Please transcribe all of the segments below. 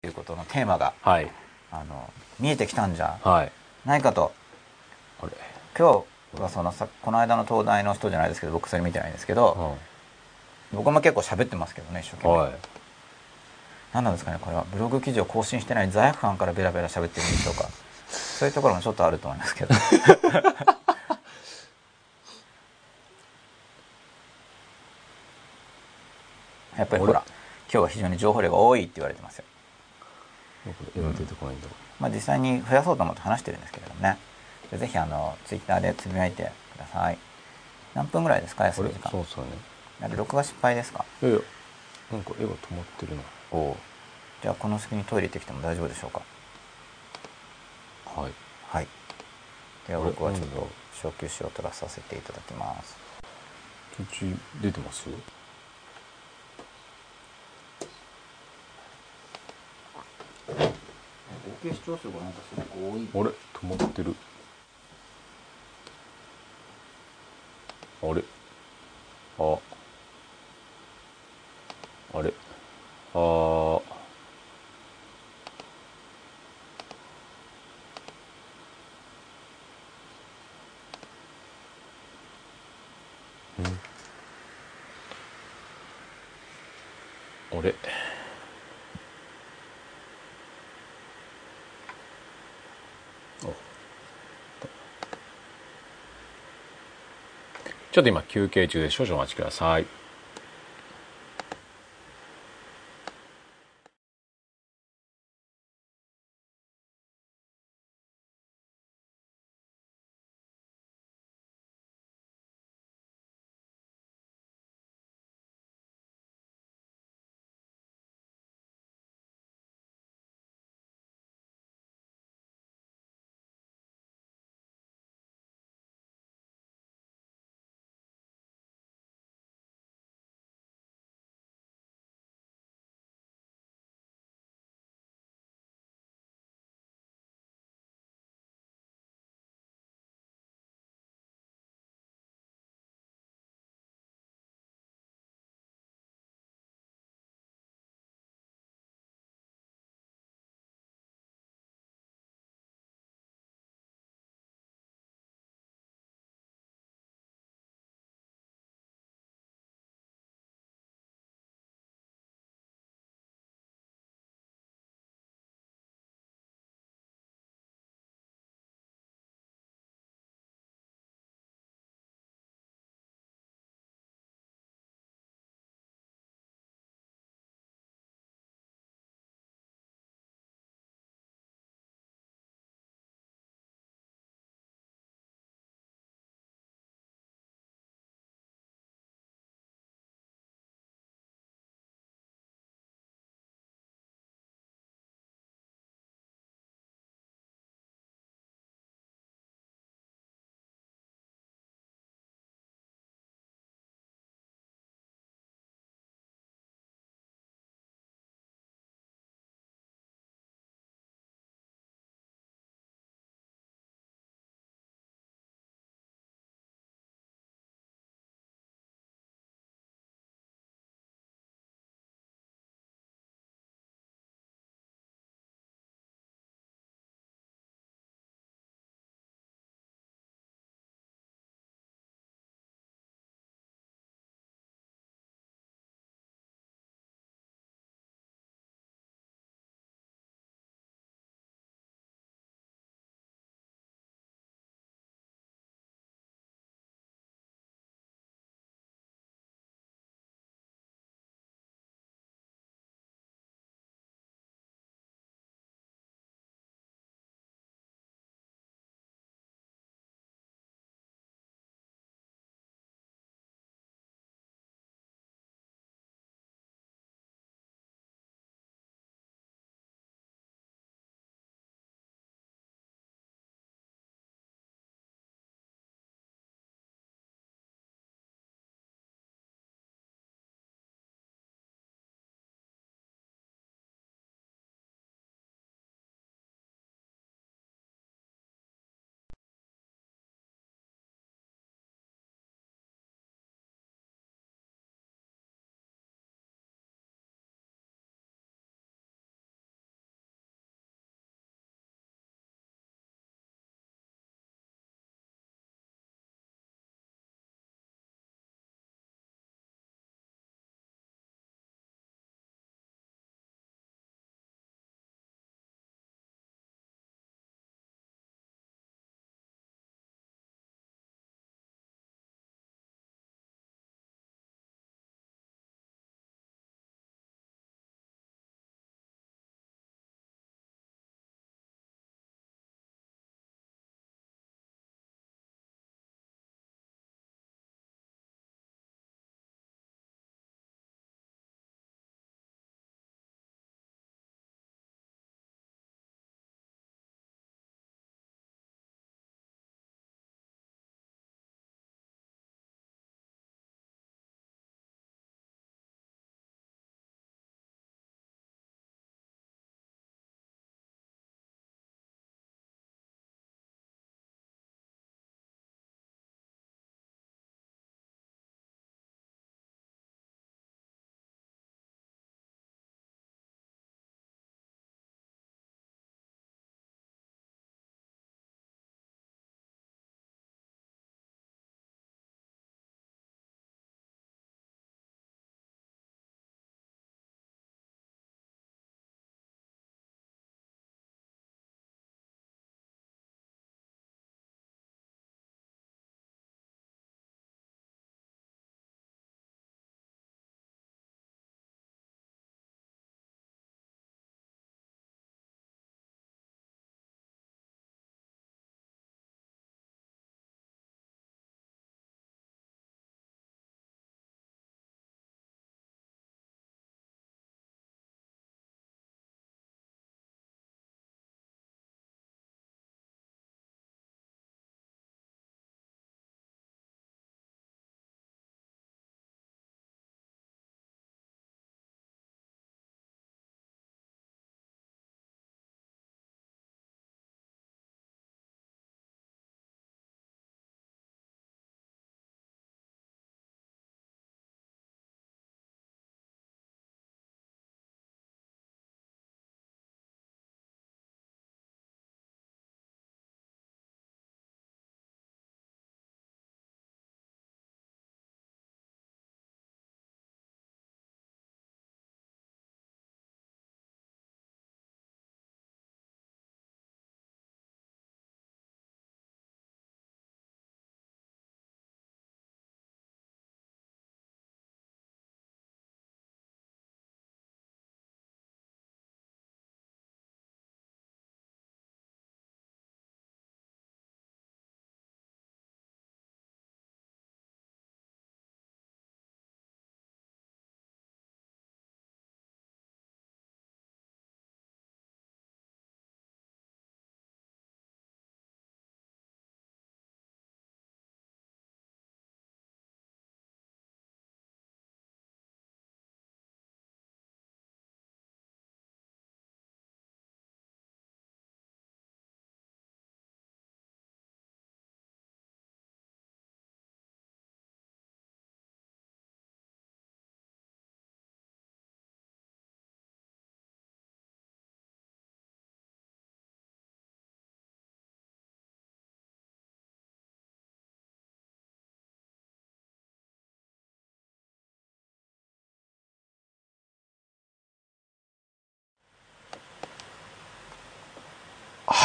ということのテーマがはい。あの見えてきたんじゃはい。ないかと。あれ？今日はそのさこの間の東大の人じゃないですけど僕それ見てないんですけど、僕も結構喋ってますけどね一生懸命、はい。何なんですかねこれは。ブログ記事を更新してない罪悪感からベラベラ喋ってるんでしょうか。そういうところもちょっとあると思いますけど。やっぱりほら今日は非常に情報量が多いって言われてますよなんか絵が出てこないんだ、まあ実際に増やそうと思って話してるんですけれどもね。ぜひあのツイッターでつぶやいてください。何分ぐらいですか休み時間。そうそうね。あれ録画失敗ですか？いやいやなんか絵が止まってるな。おおじゃあこの隙にトイレ行ってきても大丈夫でしょうか？はい。はい。では僕はちょっと小休止を取らさせていただきます。途中出てます？計視聴数がなんかすごく多い。あれ？止まってる。あれ？あ。あれ？ああれちょっと今休憩中で少々お待ちください。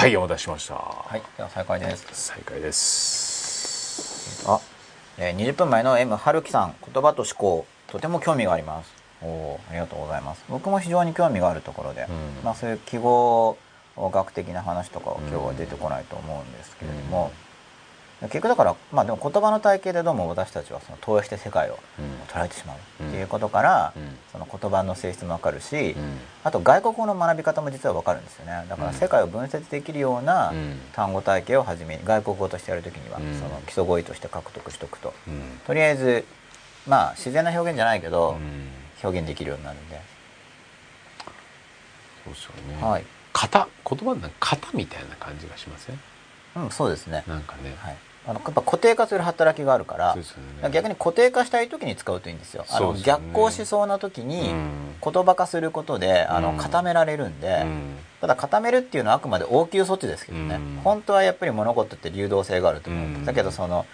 はいお待たせしました。はいでは再開です。再開です。あ、えー、20分前の M 春樹さん言葉と思考とても興味があります。おおありがとうございます。僕も非常に興味があるところで、うん。まあそういう記号学的な話とかは今日は出てこないと思うんですけれども、結局だからまあでも言葉の体系でどうも私たちはその投影して世界をうん。捉えてしまうっていうことから、うん。その言葉の性質もわかるし、うん。あと外国語の学び方も実はわかるんですよね。だから世界を分析できるようなうん。単語体系をはじめに外国語としてやるときには、うん。その基礎語彙として獲得しておくと。うん。とりあえずまあ自然な表現じゃないけど、うん。表現できるようになるんで、そうですよね。はい、型。言葉の型みたいな感じがしません？うん、そうですね、なんかね。はい、あのやっぱ固定化する働きがあるからね。逆に固定化したい時に使うといいんですよ。あのね。逆行しそうな時にうん。言葉化することであのうん。固められるんで、うん。ただ固めるっていうのはあくまで応急措置ですけどね、うん。本当はやっぱり物事って流動性があると思うだけどその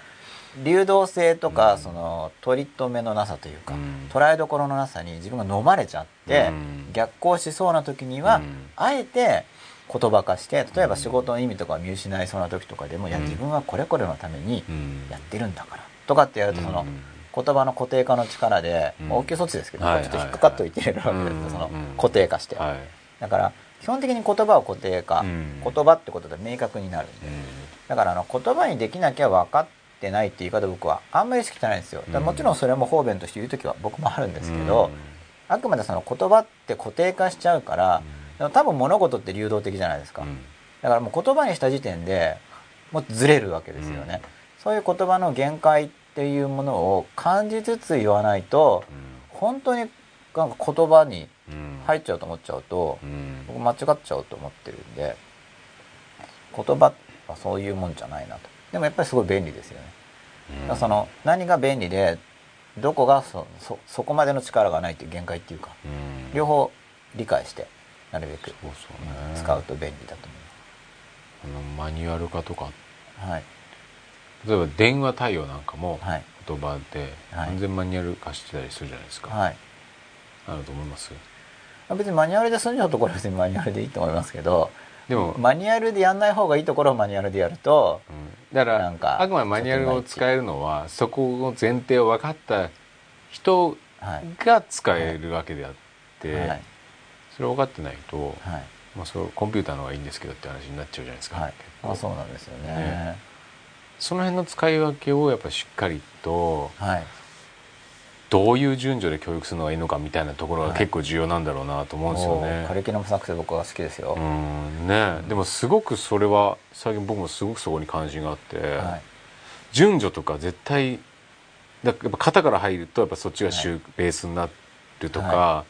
流動性とか、うん。その取り留めのなさというか、うん。捉えどころのなさに自分が飲まれちゃって、うん。逆行しそうな時には、うん。あえて言葉化して例えば仕事の意味とかを見失いそうな時とかでも、いやうん自分はこれこれのためにうん。やってるんだからとかってやるとその、うん。言葉の固定化の力で、応急措置ですけど、はいちょっと引っかかっておいてるわけですそのうん。固定化して、はい。だから基本的に言葉を固定化、うん。言葉ってことで明確になるんで、うん。だからあの言葉にできなきゃ分かってないって言い方僕はあんまり意識してないんですよ。もちろんそれも方便として言う時は僕もあるんですけど、あくまでその言葉って固定化しちゃうから、でも多分物事って流動的じゃないですか、うん。だからもう言葉にした時点でもうずれるわけですよね、そういう言葉の限界っていうものを感じつつ言わないと本当になんか言葉にうん。入っちゃうと思っちゃうとうん。僕間違っちゃうと思ってるんで言葉はそういうもんじゃないなと。でもやっぱりすごい便利ですよね。だからその何が便利でどこがそこまでの力がないっていう限界っていうかうん。両方理解してなるべく使うと便利だとあのマニュアル化とか。思いますはい。例えば電話対応なんかもはい。言葉ではい。完全マニュアル化してたりするじゃないですか、はい。あると思います？別にマニュアルで済んじゃうところは別にマニュアルでいいと思いますけどでも、マニュアルでやんない方がいいところをマニュアルでやるとうん。だからなんかあくまでマニュアルを使えるのはそこの前提を分かった人はい。が使えるわけであって、はいそれ分かってないと、はい。まあ、そうコンピューターの方がいいんですけどって話になっちゃうじゃないですか、はい。あそうなんですよね。ねその辺の使い分けをやっぱしっかりとはい。どういう順序で教育するのがいいのかみたいなところが結構重要なんだろうなと思うんですよおーね。カリキュラム作成僕は好きですよ、うんね。でもすごくそれは最近僕もすごくそこに関心があって、はい。順序とか絶対だやっぱ型から入るとやっぱそっちが主、はベースになるとか、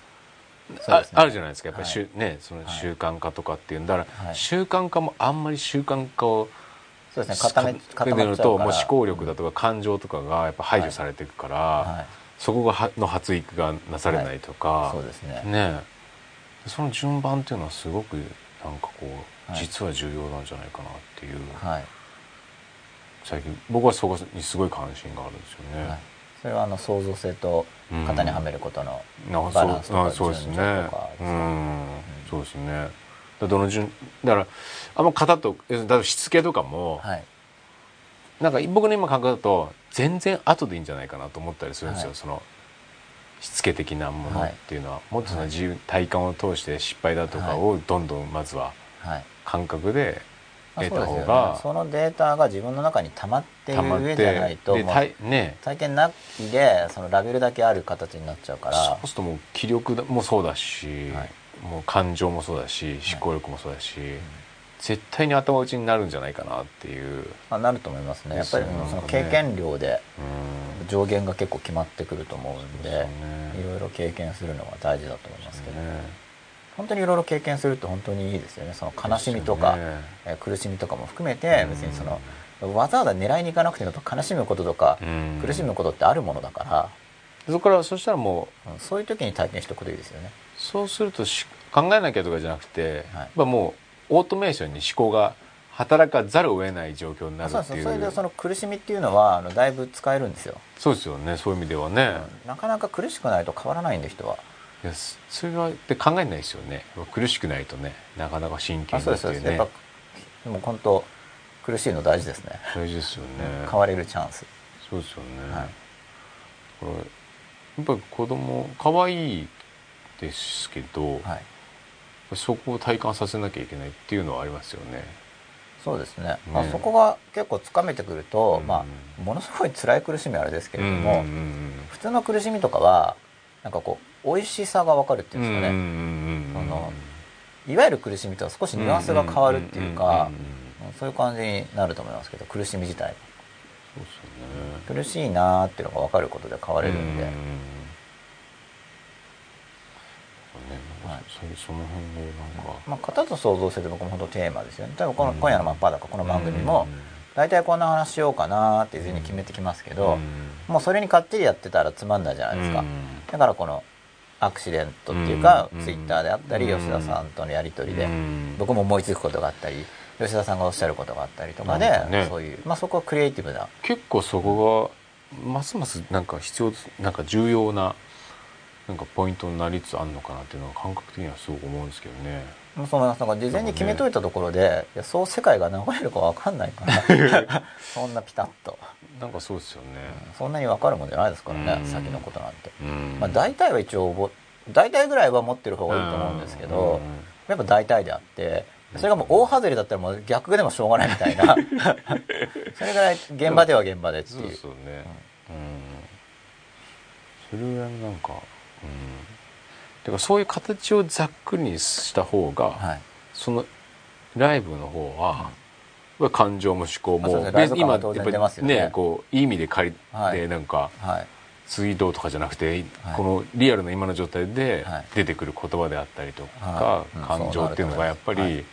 あるじゃないですか。やっぱり、ねそのはい。習慣化とかっていうんだから、はい。習慣化もあんまり習慣化をそうですね。固め固めるともう思考力だとか感情とかがやっぱ排除されていくから、はい。そこがはの発育がなされないとか、そうですね。ね。えその順番っていうのはすごくなんかこう、はい。実は重要なんじゃないかなっていう、はい、最近僕はそこにすごい関心があるんですよね。はい、それはあの創造性と型にはめることのバランスとか順序とか。そうですね。だどの順だからあんま型と要するに例えばしつけとかも、はい。なんか僕の今感覚だと全然後でいいんじゃないかなと思ったりするんですよ、はい。そのしつけ的なものはいっていうのは、もっとその自由体感を通して失敗だとかをどんどんまずははい。感覚でまあ得た方そうですよね。が。そのデータが自分の中に溜まっている上じゃないとでもう体ね。体験なきでそのラベルだけある形になっちゃうから。そうするともう気力もそうだし、はい。もう感情もそうだし思考力もそうだし、絶対に頭打ちになるんじゃないかなっていう、まあ、なると思いますね。やっぱりその経験量でうん。上限が結構決まってくると思うんでね。いろいろ経験するのが大事だと思いますけど、ね本当にいろいろ経験すると本当にいいですよね。その悲しみとか、ね。えー苦しみとかも含めて別にそのわざわざ狙いに行かなくても悲しむこととかうん。苦しむことってあるものだから、そこからそしたらもううんそういう時に体験しておくといいですよね。そうするとし考えなきゃとかじゃなくて、はい。やっぱもうオートメーションに思考が働かざるを得ない状況になるっていう。それでその苦しみっていうのはあのだいぶ使えるんですよ、そうですよね。そういう意味ではね、なかなか苦しくないと変わらないんで人はいやそそれはって考えないですよね。苦しくないとねなかなか真剣あそうだっていうね。ですそうです。やっぱでも本当苦しいの大事ですね。大事ですよね。変われるチャンス。そうですよね、はい。これやっぱり子供可愛いですけど、はい。そこを体感させなきゃいけないっていうのはありますよね。そうですね、ね。まあ、そこが結構つかめてくると、うん。まあ、ものすごい辛い苦しみはあれですけれども、うんうん。普通の苦しみとかはなんかこう美味しさが分かるっていうんですかね、そのいわゆる苦しみとは少しニュアンスが変わるっていうかそういう感じになると思いますけど苦しみ自体そうですよね。苦しいなーっていうのが分かることで変われるんで、うんねはい。その辺でなんか。まあ、型と創造性って僕も本当テーマですよね。例えばこのうん。今夜の真っ裸この番組も大体こんな話しようかなーって事前に決めてきますけど、もうそれにかっちりやってたらつまんないじゃないですか、だからこのアクシデントっていうか、うんツイッターであったり、うん。吉田さんとのやり取りで、うん。僕も思いつくことがあったり吉田さんがおっしゃることがあったりとかで、ね。そういう、まあ、そこはクリエイティブな。結構そこがますますなんか必要なんか重要ななんかポイントになりつつあるのかなっていうのは感覚的にはすごく思うんですけどね。そうなんか事前に決めといたところで、いやそう世界が流れるか分かんないから。そんなピタッと、なんかそうですよね。そんなに分かるもんじゃないですからね、うん。先のことなんて、うん。まあ、大体は一応大体ぐらいは持ってる方がいいと思うんですけど、やっぱ大体であってそれがもう大外れだったらもう逆でもしょうがないみたいな。それぐらい現場では現場でっていう。そうですよね。うん。それぐらいのなんか、うん。だからそういう形をざっくりにした方が、はい。そのライブの方は、感情も思考も、ね。今やっぱね。ねこういい意味で借りて、はい。なんかはい。水道とかじゃなくて、はい。このリアルな今の状態ではい。出てくる言葉であったりとか、感情っていうのがやっぱり、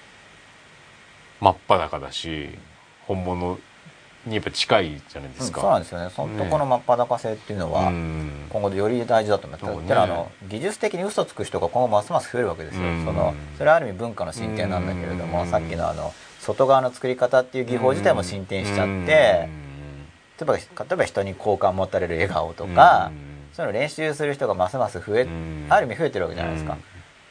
真っ裸だし本物にやっぱ近いじゃないですか。うんそうなんですよね。そのとこの真っ裸性っていうのは、うん。今後より大事だと思います、そうね。あの技術的に嘘つく人が今後ますます増えるわけですよ、うん。そのそれはある意味文化の進展なんだけれども、うん。さっきのあの外側の作り方っていう技法自体も進展しちゃって、例えば例えば人に好感持たれる笑顔とか、そういうのを練習する人がますます増え、うん。ある意味増えてるわけじゃないですか、うん。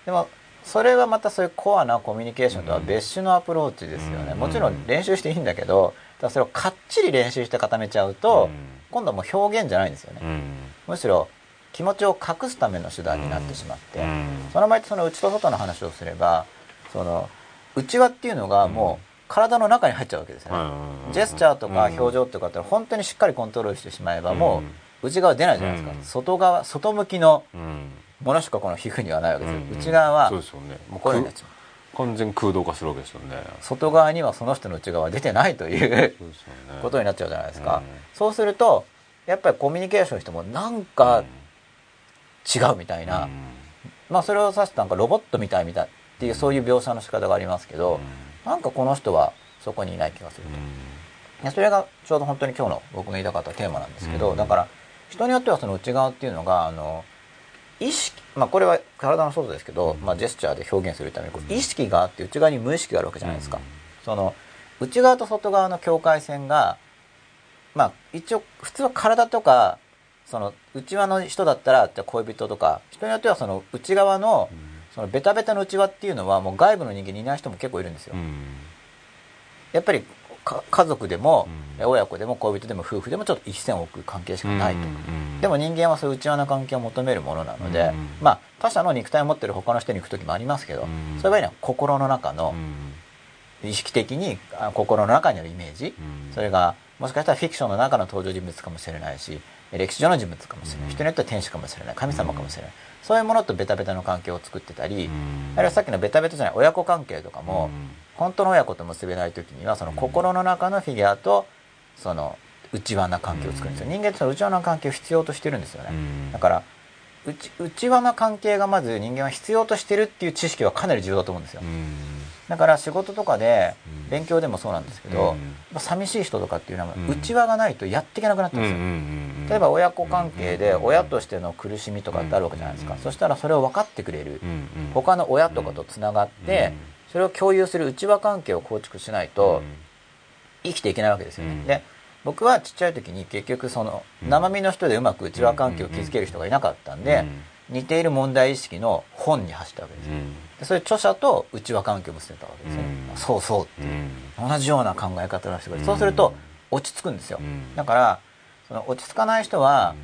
でもそれはまたそういうコアなコミュニケーションとは別種のアプローチですよね、うん。もちろん練習していいんだけどただそれをかっちり練習して固めちゃうと、今度はもう表現じゃないんですよね、むしろ気持ちを隠すための手段になってしまって、その場合その内と外の話をすればその内輪っていうのがもう体の中に入っちゃうわけですよね、ジェスチャーとか表情っていうかって本当にしっかりコントロールしてしまえばもう内側出ないじゃないですか、うん。外側外向きのうんものしかこの皮膚にはないわけですよ、うん内側はそうですよね。もうこういう完全に空洞化するわけですよね。外側にはその人の内側は出てないというね。ことになっちゃうじゃないですか、うん。そうするとやっぱりコミュニケーションしてもなんか違うみたいな、まあそれを指すとなんかロボットみたいみたいっていうそういう描写の仕方がありますけど、なんかこの人はそこにいない気がすると、いやそれがちょうど本当に今日の僕が言いたかったテーマなんですけど、うん。だから人によってはその内側っていうのがあの意識まあこれは体の外ですけど、まあ、ジェスチャーで表現するためにこう意識があって内側に無意識があるわけじゃないですか、うん。その内側と外側の境界線がまあ一応普通は体とかその内輪の人だったらじゃあ恋人とか人によってはその内側のそのベタベタの内輪っていうのはもう外部の人間にいない人も結構いるんですよ、やっぱりか家族でも、うん。親子でも恋人でも夫婦でもちょっと一線を置く関係しかないと、でも人間はそういう内輪な関係を求めるものなので、うんまあ他者の肉体を持ってる他の人に行く時もありますけど、うん。そういう場合には心の中の意識的にあ心の中にあるイメージ、それがもしかしたらフィクションの中の登場人物かもしれないし歴史上の人物かもしれない、うん。人によっては天使かもしれない。神様かもしれない、そういうものとベタベタの関係を作ってたり、あるいはさっきのベタベタじゃない親子関係とかも、本当の親子と結べない時にはその心の中のフィギュアとその内輪な関係を作るんですよ、人間ってその内輪な関係を必要としてるんですよね、だから内内輪な関係がまず人間は必要としてるっていう知識はかなり重要だと思うんですよ、だから仕事とかでうん。勉強でもそうなんですけど、うん。寂しい人とかっていうのはうん。内輪がないとやっていけなくなってますよ、例えば親子関係で親としての苦しみとかってあるわけじゃないですか、うんそしたらそれを分かってくれる、他の親とかとつながって、それを共有する内輪関係を構築しないと生きていけないわけですよね、うん。で僕はちっちゃい時に結局そのうん。生身の人でうまく内輪関係を築ける人がいなかったんで、似ている問題意識の本に走ったわけですよ。でそういう著者と内輪関係を結んでたわけですよね、うん。そうそうっていう、同じような考え方をしてくれるそうすると落ち着くんですよ、うん。だからその落ち着かない人は、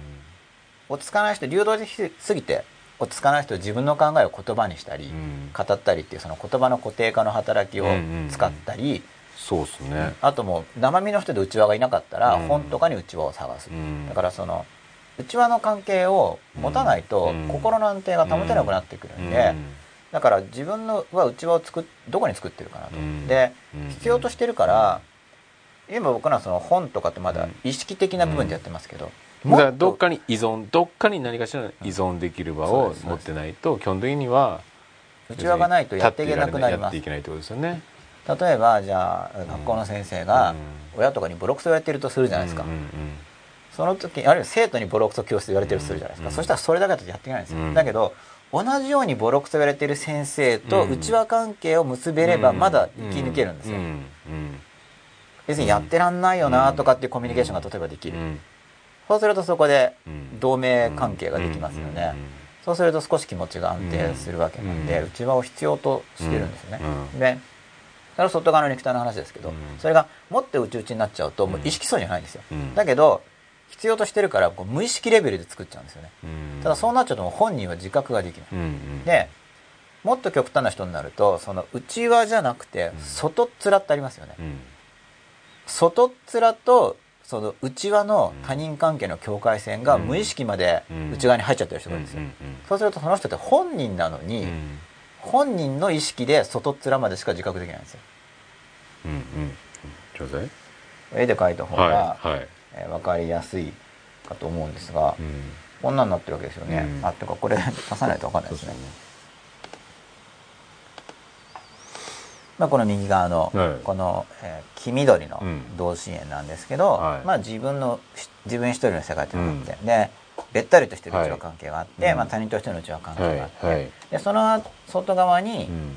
落ち着かない人流動的すぎて落ち着かない人は自分の考えを言葉にしたり、うん。語ったりっていうその言葉の固定化の働きを使ったり、そうですね。あともう生身の人で内輪がいなかったら、うん。本とかに内輪を探す、うん。だからその内輪の関係を持たないと、うん。心の安定が保てなくなってくるんで、だから自分のは内輪を作っどこに作ってるかなと、うん。でうん。必要としてるから、今僕らはその本とかってまだ意識的な部分でやってますけど、だからもどっかに依存どっかに何かしら依存できる場を持ってないと基本的には内輪がないとやっていけなくなりやます。いけないってことですよね。例えばじゃあ学校の先生が親とかにボロクソ言われてるとするじゃないですか、うんうんその時あるいは生徒にボロクソ教室で言われてるとするじゃないですか、うん。そしたらそれだけだとやっていけないんですよ、うん。だけど同じようにボロクソ言われてる先生とうん内輪関係を結べればまだ生き抜けるんですよ、うん。うん。別にやってらんないよなとかっていうコミュニケーションが例えばできる、うんそうするとそこでうん。同盟関係ができますよね、そうすると少し気持ちが安定するわけなんで、うん内輪を必要としてるんですよね、うんでそれは外側の肉体の話ですけど、うんそれがもって内々になっちゃうともう意識そうじゃないんですよ、うん。だけど必要としてるからこう無意識レベルで作っちゃうんですよね。うん。ただそうなっちゃうと本人は自覚ができない、でもっと極端な人になるとその内輪じゃなくて外っ面ってありますよね、うん。外っ面とその内輪の他人関係の境界線がうん。無意識までうん。内側に入っちゃってる人がいるんですよ、うんそうするとその人って本人なのに、うん。本人の意識で外っ面までしか自覚できないんですよ。うんうん。絵で描いた方が、はいはい。えー分かりやすいかと思うんですが、うん。こんなんなってるわけですよね、うん。あってかこれ出さないと分かんないですねまあ、この右側の、はい。この、えー黄緑のうん。同心円なんですけど、はい。まあ、自分のし自分一人の世界というのがあって、でべったりとしてる内輪関係があって、はいまあ、他人としての内輪関係はいがあって、はい。でその外側に、うん。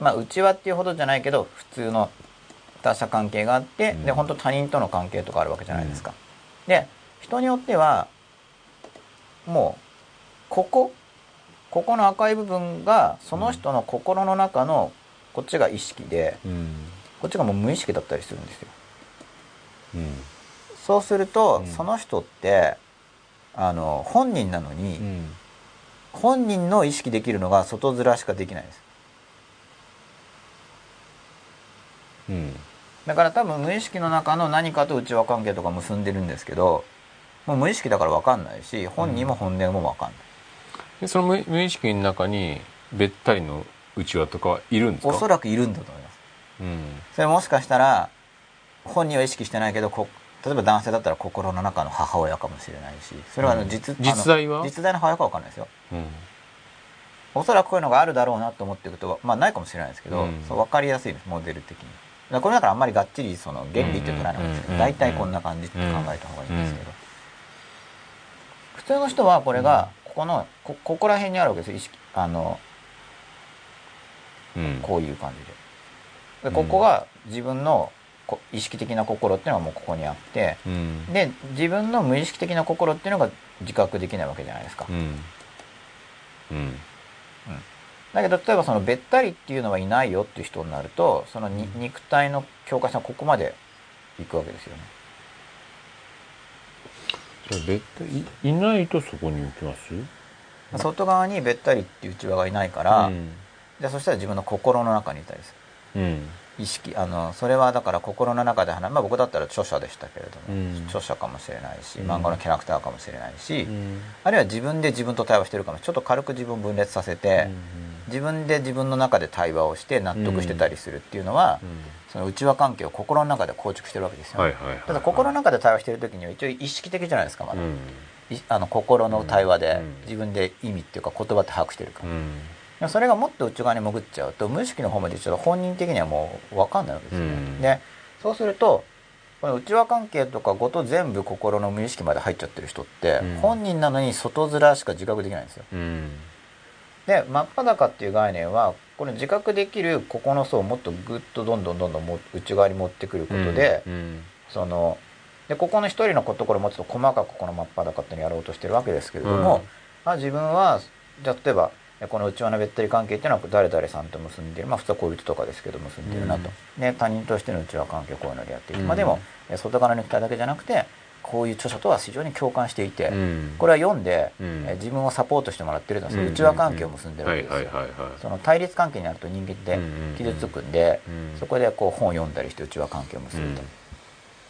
まあ、内輪っていうほどじゃないけど普通の他者関係があって、うん。で本当他人との関係とかあるわけじゃないですか。で人によってはもうここここの赤い部分がその人の心の中のこっちが意識でうん。こっちがもう無意識だったりするんですよ。うん。そうすると、うん。その人ってあの本人なのに、うん。本人の意識できるのが外面しかできないんです。うん。だから多分無意識の中の何かと内輪関係とか結んでるんですけどもう無意識だから分かんないし本人も本音も分かんない、でその無無意識の中にべったりの内輪とかはいるんですか？おそらくいるんだと思います。うん。それもしかしたら本人は意識してないけどこ例えば男性だったら心の中の母親かもしれないしそれはあのうん。実,、実在は？実在の母親か分かんないですよ。うん。おそらくこういうのがあるだろうなと思っていくとまあないかもしれないですけど、うん。そう分かりやすいですモデル的に。だこれだからあんまりがっちりその原理って捉えなかったですけうん。ど大体こんな感じって考えた方がいいんですけど、普通の人はこれがここのこここら辺にあるわけですよ。意識あのうんこういう感じで。でここが自分のこ意識的な心っていうのがもうここにあってうん。で自分の無意識的な心っていうのが自覚できないわけじゃないですか、うん。うん。だけど例えばそのべったりっていうのはいないよっていう人になるとそのに肉体の境界線はここまで行くわけですよね。じゃあべったいいないとそこに行きます？外側にべったりっていう内輪がいないから、うんじゃあそしたら自分の心の中にいたりするうん。意識あのそれはだから心の中で話まあ僕だったら著者でしたけれども、うん。著者かもしれないしうん。漫画のキャラクターかもしれないし、うん。あるいは自分で自分と対話してるかもちょっと軽く自分を分裂させて、自分で自分の中で対話をして納得してたりするっていうのは、その内輪関係を心の中で構築してるわけですよ、はいはいはいただ心の中で対話してる時には一応意識的じゃないですかまだ、あの心の対話でうん。自分で意味っていうか言葉って把握してるか。ら、それがもっと内側に潜っちゃうと無意識の方までちゃうと本人的にはもう分かんないわけですよね、うん。でそうするとこの内輪関係とかごと全部心の無意識まで入っちゃってる人って、うん。本人なのに外面しか自覚できないんですよ。うん。で真っ裸っていう概念はこれ自覚できるここの層をもっとグッとどんどんどんどんも内側に持ってくることで、うん。そのでここの一人のところをもうちょっと細かくこの真っ裸っていうのをやろうとしてるわけですけれども、あ自分はじゃあ例えばでこの内輪のべったり関係っていうのは誰々さんと結んでるまあ普通は恋人とかですけど結んでるなと、で他人としての内輪関係こういうのでやっていく、うんまあでもえ外側の肉体だけじゃなくてこういう著者とは非常に共感していて、うん。これは読んで、うん。え自分をサポートしてもらってるのはそういう内輪関係を結んでるわけですよ、その対立関係になると人間って傷つくんで、うん。そこでこう本を読んだりして内輪関係を結ぶと、うん。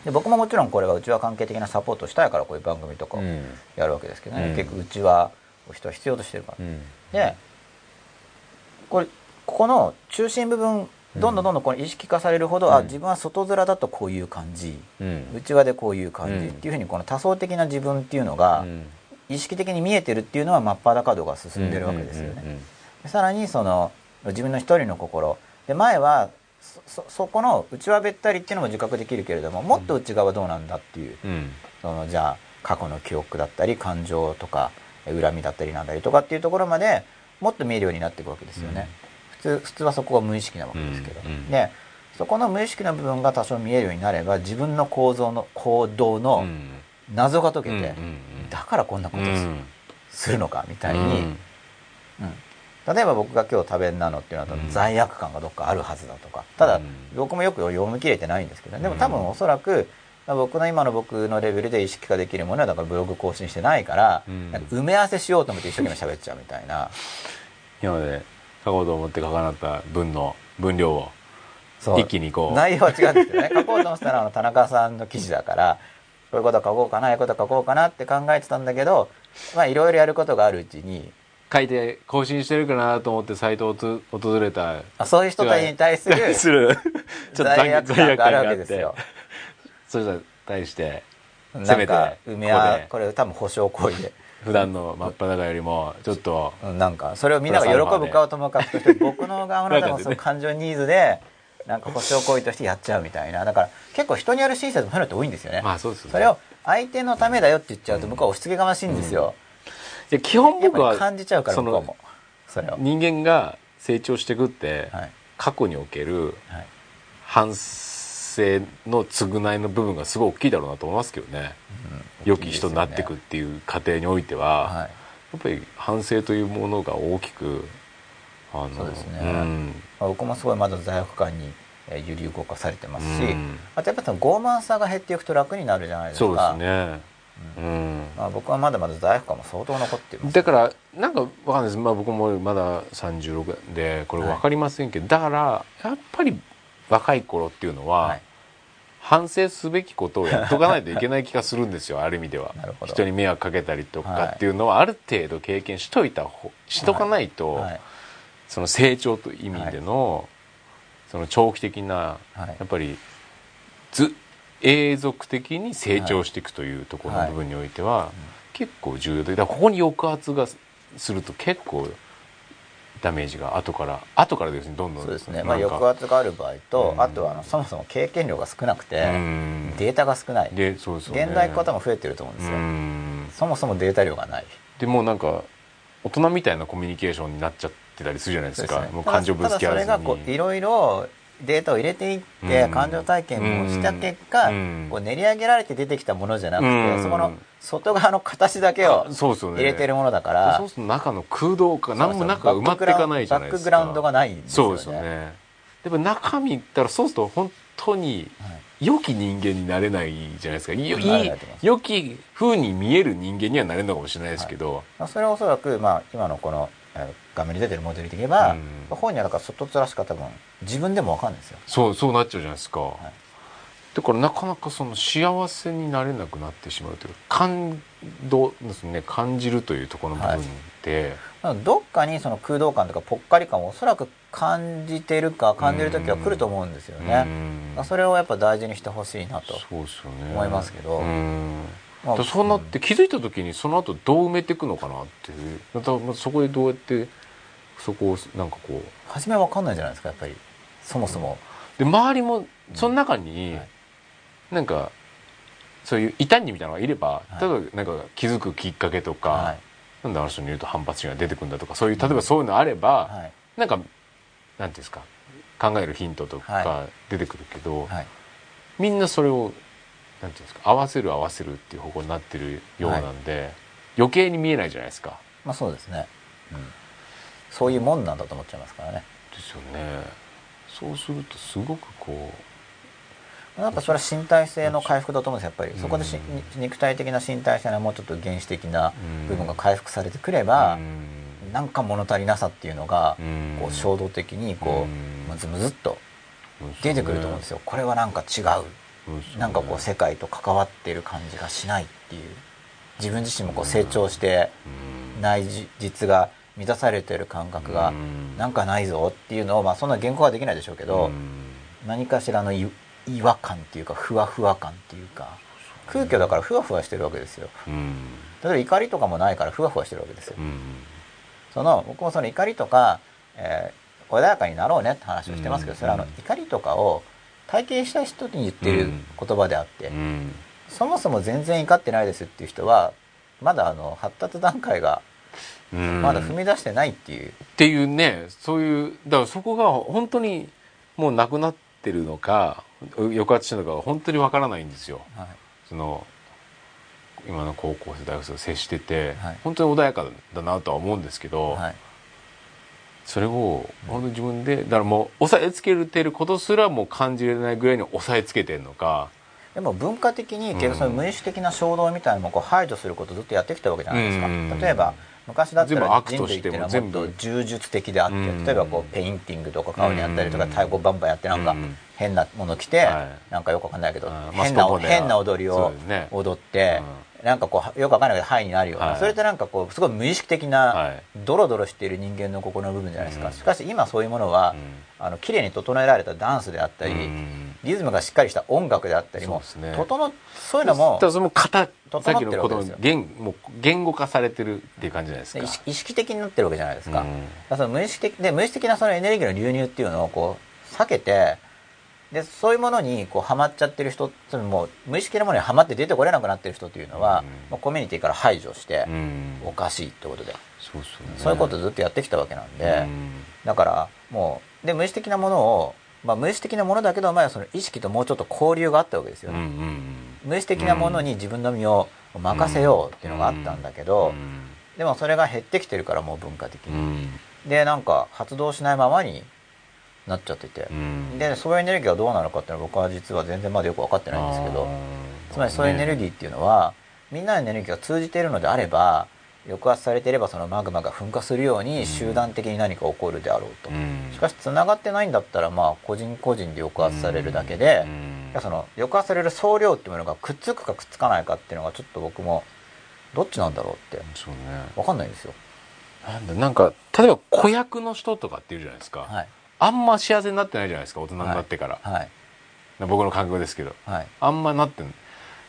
で僕ももちろんこれは内輪関係的なサポートをしたいからこういう番組とかをうん。やるわけですけどね、うん。結局内輪を人は必要としてるから、うんでこれここの中心部分どんどんどんどんこの意識化されるほど、あうん。自分は外面だとこういう感じ。うん。内輪でこういう感じうん。っていうふうにこの多層的な自分っていうのがうん。意識的に見えてるっていうのは真っ裸度が進んでるわけですよね。さらにその自分の一人の心。で前はそそそこの内輪べったりっていうのも自覚できるけれどももっと内側はどうなんだっていう。うん。そのじゃあ過去の記憶だったり感情とかえ恨みだったりなんだりとかっていうところまでもっと見えるようになっていくわけですよね。普通普通はそこが無意識なわけですけど、うん。うん。でそこの無意識な部分が多少見えるようになれば自分の構造の行動うのん。謎が解けて、うんうんだからこんなことをするのかみたいに、うん。うん。例えば僕が今日食べんなのっていうのはうん。罪悪感がどっかあるはずだとか。ただうん。僕もよく読み切れてないんですけどでも多分おそらく僕の今の僕のレベルで意識化できるものはだからブログ更新してないから、うん。なんか埋め合わせしようと思って一生懸命喋っちゃうみたいな。今まで書こうと思って書かなかった文の分量を一気にこう。内容は違うんですけどね。書こうと思ってたのは田中さんの記事だからこういうこと書こうかなああいうこと書こうかなって考えてたんだけどまあいろいろやることがあるうちに書いて更新してるかなと思ってサイトをつ訪れたあそういう人たちに対するするちょっと罪悪感があるわけですよ。それに対してせめてか埋めこれ多分保証行為で。普段の真っ裸よりもちょっとうんなんかそれをみんなが喜ぶかはともかくとして僕の側のその感情ニーズでなんか保証行為としてやっちゃうみたいな。だから結構人にやる親切もそういうのって多いんですよね。まあそうですよね。それを相手のためだよって言っちゃうと向こうは押し付けがましいんですよ。いや基本僕はり感じちゃうからその向こうも。それを。人間が成長していくって、はい。過去におけるはい。反省の償いの部分がすごい大きいだろうなと思いますけどね。うん。良き人になっていくっていう過程においては、はい。やっぱり反省というものが大きくあのそうですね。ん。まあ僕もすごいまだ罪悪感にえー揺り動かされてますし、うん。あとやっぱその傲慢さが減っていくと楽になるじゃないですか。そうですね、うん。まあ、僕はまだまだ罪悪感も相当残っています。だからなんかわかんないです、まあ、僕もまだ36でこれ分かりませんけど、だからやっぱり若い頃っていうのは、はい反省すべきことをやっとかないといけない気がするんですよある意味では。人に迷惑かけたりとかっていうのはある程度経験しといた方しとかないと、はい。その成長という意味での、その長期的なはい。やっぱりず永続的に成長していくというところの部分においては、結構重要でだからここに抑圧がすると結構ダメージが後から後からですねどんどん。そうですね、まあ、抑圧がある場合と、うん。あとはそもそも経験量が少なくて、うん。データが少ない、でそうですよね。現代方も増えてると思うんですよ、うん。そもそもデータ量がない。でもうなんか大人みたいなコミュニケーションになっちゃってたりするじゃないですか。もう感情ぶつけ合わずに。ただそれがこういろいろデータを入れていって、うん。感情体験をした結果、うん。こう練り上げられて出てきたものじゃなくて、うん。そこの外側の形だけを入れてるものだから、そうすると中の空洞か何も中が埋まっていかないじゃないですか。バックグラウンドがないんですよね。そうですよね。でも中身いったらそうすると本当にはい。良き人間になれないじゃないですか。いい良き風に見える人間にはなれるのかもしれないですけど、まあそれはおそらく、まあ、今のこの、えー画面に出てるモデルで言えば、うん。本にはだから外面しか多分自分でもわかんないですよ。そうそうなっちゃうじゃないですか、い。だからなかなかその幸せになれなくなってしまうというか感動ですね。感じるというところの部分で、まあどっかにその空洞感とかぽっかり感をおそらく感じてるか感じる時は来ると思うんですよね、うん。まあそれをやっぱ大事にしてほしいなと思いますけど。うん。まあそうなって気づいた時にその後どう埋めていくのかなっていう。そこでどうやってそこをなんかこう。初めは分かんないじゃないですかやっぱり。そもそも、で周りもその中にはい。なんかそういう異端児みたいなのがいればはい。例えばなんか気づくきっかけとか、はい。なんであの人に言うと反発心が出てくるんだとかそういう例えばそういうのあれば、はい。なんかなんていうんですか考えるヒントとはか出てくるけど、はい。みんなそれをなんていうんですか合わせる合わせるっていう方向になってるようなんで、余計に見えないじゃないですか。まあそうですね、そういうもんなんだと思っちゃいますからね。ですよね。そうするとすごくこなんかそれは身体性の回復だと思うんですよ。やっぱり。そこでしうん肉体的な身体性のもうちょっと原始的なうん。部分が回復されてくれうばうん。なんか物足りなさっていうのがうん。こう衝動的にこうん。うむずむずっと出てくると思うんですよ。これはなんか違うなんかこう世界と関わってる感じがしないっていう。自分自身もこう成長してうん。内実が満たされてる感覚がうん。なんかないぞっていうのをまあそんな言語はできないでしょうけど何かしらのい違和感っていうかふわふわ感っていうか空虚だからふわふわしてるわけですよ。うん。例えば怒りとかもないからふわふわしてるわけですよ。うん。その僕もその怒りとか、えー穏やかになろうねって話をしてますけどうん。それはあの怒りとかを体験した人に言ってる言葉であってうん。そもそも全然怒ってないですっていう人はまだあの発達段階がうん。まだ踏み出してないっていう、っていうねそういうだからそこが本当にもうなくなってるのか抑圧してるのか本当にわからないんですよ。はい。その今の高校生大学生と接してて、はい。本当に穏やかだなとは思うんですけど、はいそれを本当に自分でだからもう押さえつけてることすらもう感じれないぐらいに押さえつけてるのか。でも文化的に結局その無意識的な衝動みたいなのもこう排除することをずっとやってきたわけじゃないですか、うん。例えば昔だったら人類っていうのはもっと呪術的であってうん。例えばこうペインティングとか顔にやったりとかうん。太鼓バンバンやってなんかうん。変なもの着てはい。なんかよくわかんないけど変な変な踊りを踊ってなんかこうよくわかんないけどハイになるようはない。それってなんかこうすごい無意識的はない。ドロドロしている人間の心の部分じゃないですうん。かしかし今そういうものはあの綺麗に整えられたダンスであったりうん。リズムがしっかりした音楽であったりもそうね。整っそういうのもその型ってるのことのわけですよ。言もう言語化されてるっていう感じじゃないですか。意識的になってるわけじゃないですか,、からその無意識的で無意識的なそのエネルギーの流入っていうのをこう避けてでそういうものにこうハマっちゃってる人つまりもう無意識なものにハマって出てこれなくなってる人っていうのは、うん。コミュニティから排除してうん。おかしいってことで、そうね。そういうことをずっとやってきたわけなんで、うん。だからもうで無意識的なものを、まあ、無意識的なものだけど前はその意識ともうちょっと交流があったわけですよね、うんうん無意識的なものに自分の身を任せようっていうのがあったんだけど、でもそれが減ってきてるからもう文化的に、うん。でなんか発動しないままになっちゃってて。う、ん。でそういうエネルギーがどうなのかっていうのは僕は実は全然まだよく分かってないんですけどつまりそういうエネルギーっていうのはみんなのエネルギーが通じているのであれば抑圧されていればそのマグマが噴火するように集団的に何か起こるであろうと、うん。しかしつながってないんだったらまあ個人個人で抑圧されるだけで、うん。その抑圧される総量っていうものがくっつくかくっつかないかっていうのがちょっと僕もどっちなんだろうってそうね。分かんないんですよ。なんだなんか例えば子役の人とかっていうじゃないですか、はいあんま幸せになってないじゃないですか大人になってから、はい。僕の感覚ですけど。はい。あんまなってん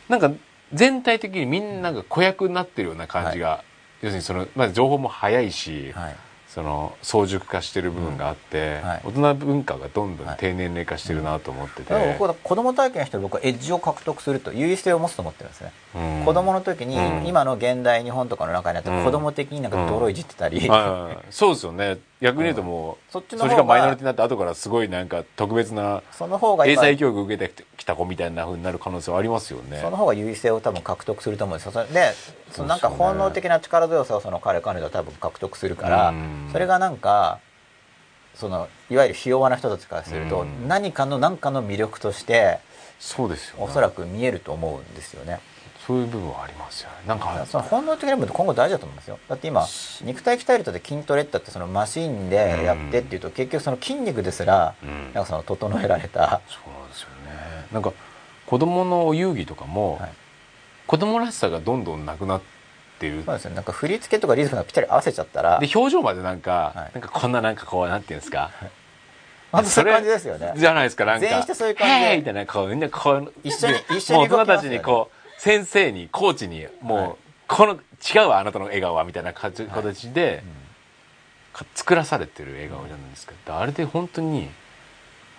なんか全体的にみんなが子役になってるような感じが、要するにその、まあ、情報も早いし、はい。その早熟化してる部分があって、うんはい。大人文化がどんどんはい。低年齢化してるなと思ってて、だから僕は子供体験してる僕はエッジを獲得すると優位性を持つと思ってるんですね、うん。子供の時に、うん。今の現代日本とかの中にあってうん。子供的になんか泥いじってたり、はい。そうですよね逆に言うともう、そっちのそれがマイノリティになって後からすごいなんか特別なその方が今英才教育受けてきた子みたいな風になる可能性はありますよね。その方が優位性を多分獲得すると思うんですよ。でそのなんか本能的な力強さをその彼彼女は多分獲得するから、うん。それがなんかそのいわゆるひ弱な人たちからすると、うん。何かの何かの魅力としてそうですよね。おそらく見えると思うんですよね。そういう部分はありますよね。なんかその本能的な部分って今後大事だと思いますよ。だって今肉体鍛えるとで筋トレってってそのマシンでやってっていうと結局その筋肉ですらうん。なんかその整えられた、そうなんですよね。なんか子供の遊戯とかも、はい。子供らしさがどんどんなくなってる。そうですねなんか振り付けとかリズムがぴったり合わせちゃったらで表情までなんか、はい。なんかこんななんかこうなんていうんですか、本当そういう感じですよね。じゃないですかなんか。全員してそういう感じみたいなこうみんなこう一緒にで一緒に大人たちにこう先生にコーチにもう、はい。この違うわあなたの笑顔はみたいな形で、か作らされてる笑顔じゃないですか、あれで本当に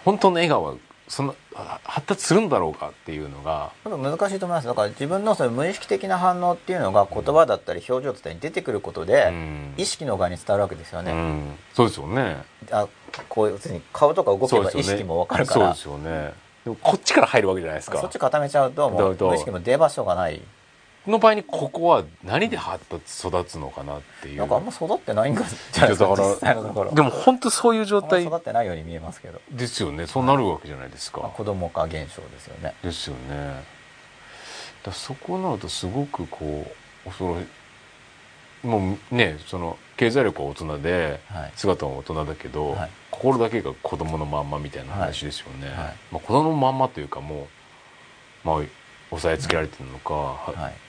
本当の笑顔はそのあ発達するんだろうかっていうのが難しいと思います。だから自分のその無意識的な反応っていうのが言葉だったり表情だったりに出てくることで、うん。意識の側に伝わるわけですよね、うん、そうですよね。あこう要するに顔とか動けば意識も分かるから。そうですよねでもこっちから入るわけじゃないですか。そっち固めちゃうともう無意識も出場所がない。の場合にここは何で発達育つのかなっていう。なんかあんま育ってないんじゃないですかいやだから実際のところ。でも本当そういう状態育ってないように見えますけど、ですよね。そうなるわけじゃないですか、まあ子供化現象ですよね。ですよね。だそこになるとすごくこう恐ろしい。もうねその経済力は大人ではい。姿は大人だけど、はい。心だけが子供のまんまみたいな話ですよね、はい。まあ、子供のまんまというかもう、まあ、押さえつけられてるのか、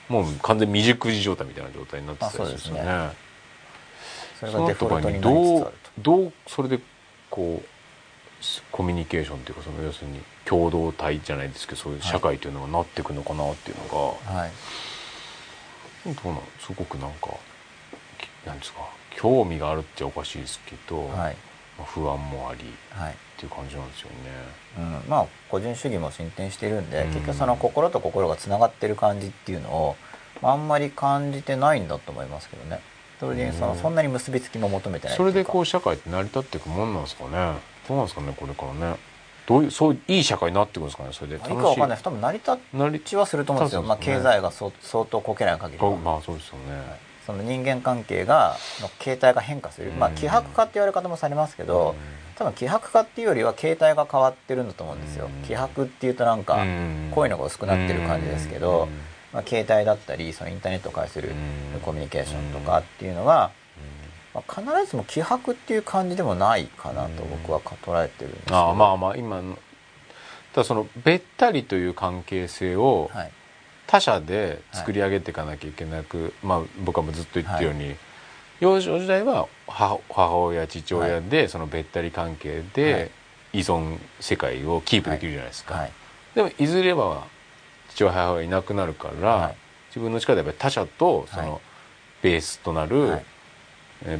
もう完全に未熟児状態みたいな状態になってたりするんですよね。あそれそのがデフォルトにどうるどうそれでこうコミュニケーションっていうかその要するに共同体じゃないですけどそういう社会というのがなっていくのかなっていうのとはい。が、どうなんすごくなんかきなんですか？興味があるっておかしいですけど、はい。まあ、不安もありっはい。ていう感じなんですよね。うん、まあ個人主義も進展してるんで、うん。結局その心と心がつながってる感じっていうのを、まあ、あんまり感じてないんだと思いますけどね。それでその、うん。そんなに結びつきも求めてないそれでこうう社会って成り立っていくもんなんですかね。どうなんですかねこれからね。どういうそういういい社会になっていくんですかねそれで。いいかわかんない。多分成り立成りちはすると思うんですよ。まあ、経済がそ相当こけない限りは、まあそうですよね、はいその人間関係がの形態が変化する、まあうん希薄化って言われ方もされますけど、多分希薄化っていうよりは形態が変わってるんだと思うんですよ、うん。希薄っていうとなんか声のが薄くなってる感じですけど、まあ、携帯だったりそのインターネットを介するうん。コミュニケーションとかっていうのが、まあ、必ずしも希薄っていう感じでもないかなと僕は捉えてるんですけど、ああまあまあ今のただそのべったりという関係性をはい他者で作り上げていかなきゃいけなく、まあ僕はもうずっと言ってるように、幼少時代は母母親父親でそのべったり関係はい。で依存世界をキープできるじゃないですか、はい。でもいずれは父親母親がいなくなるから、はい。自分の力でやっぱり他者とそはい。のベースとなる、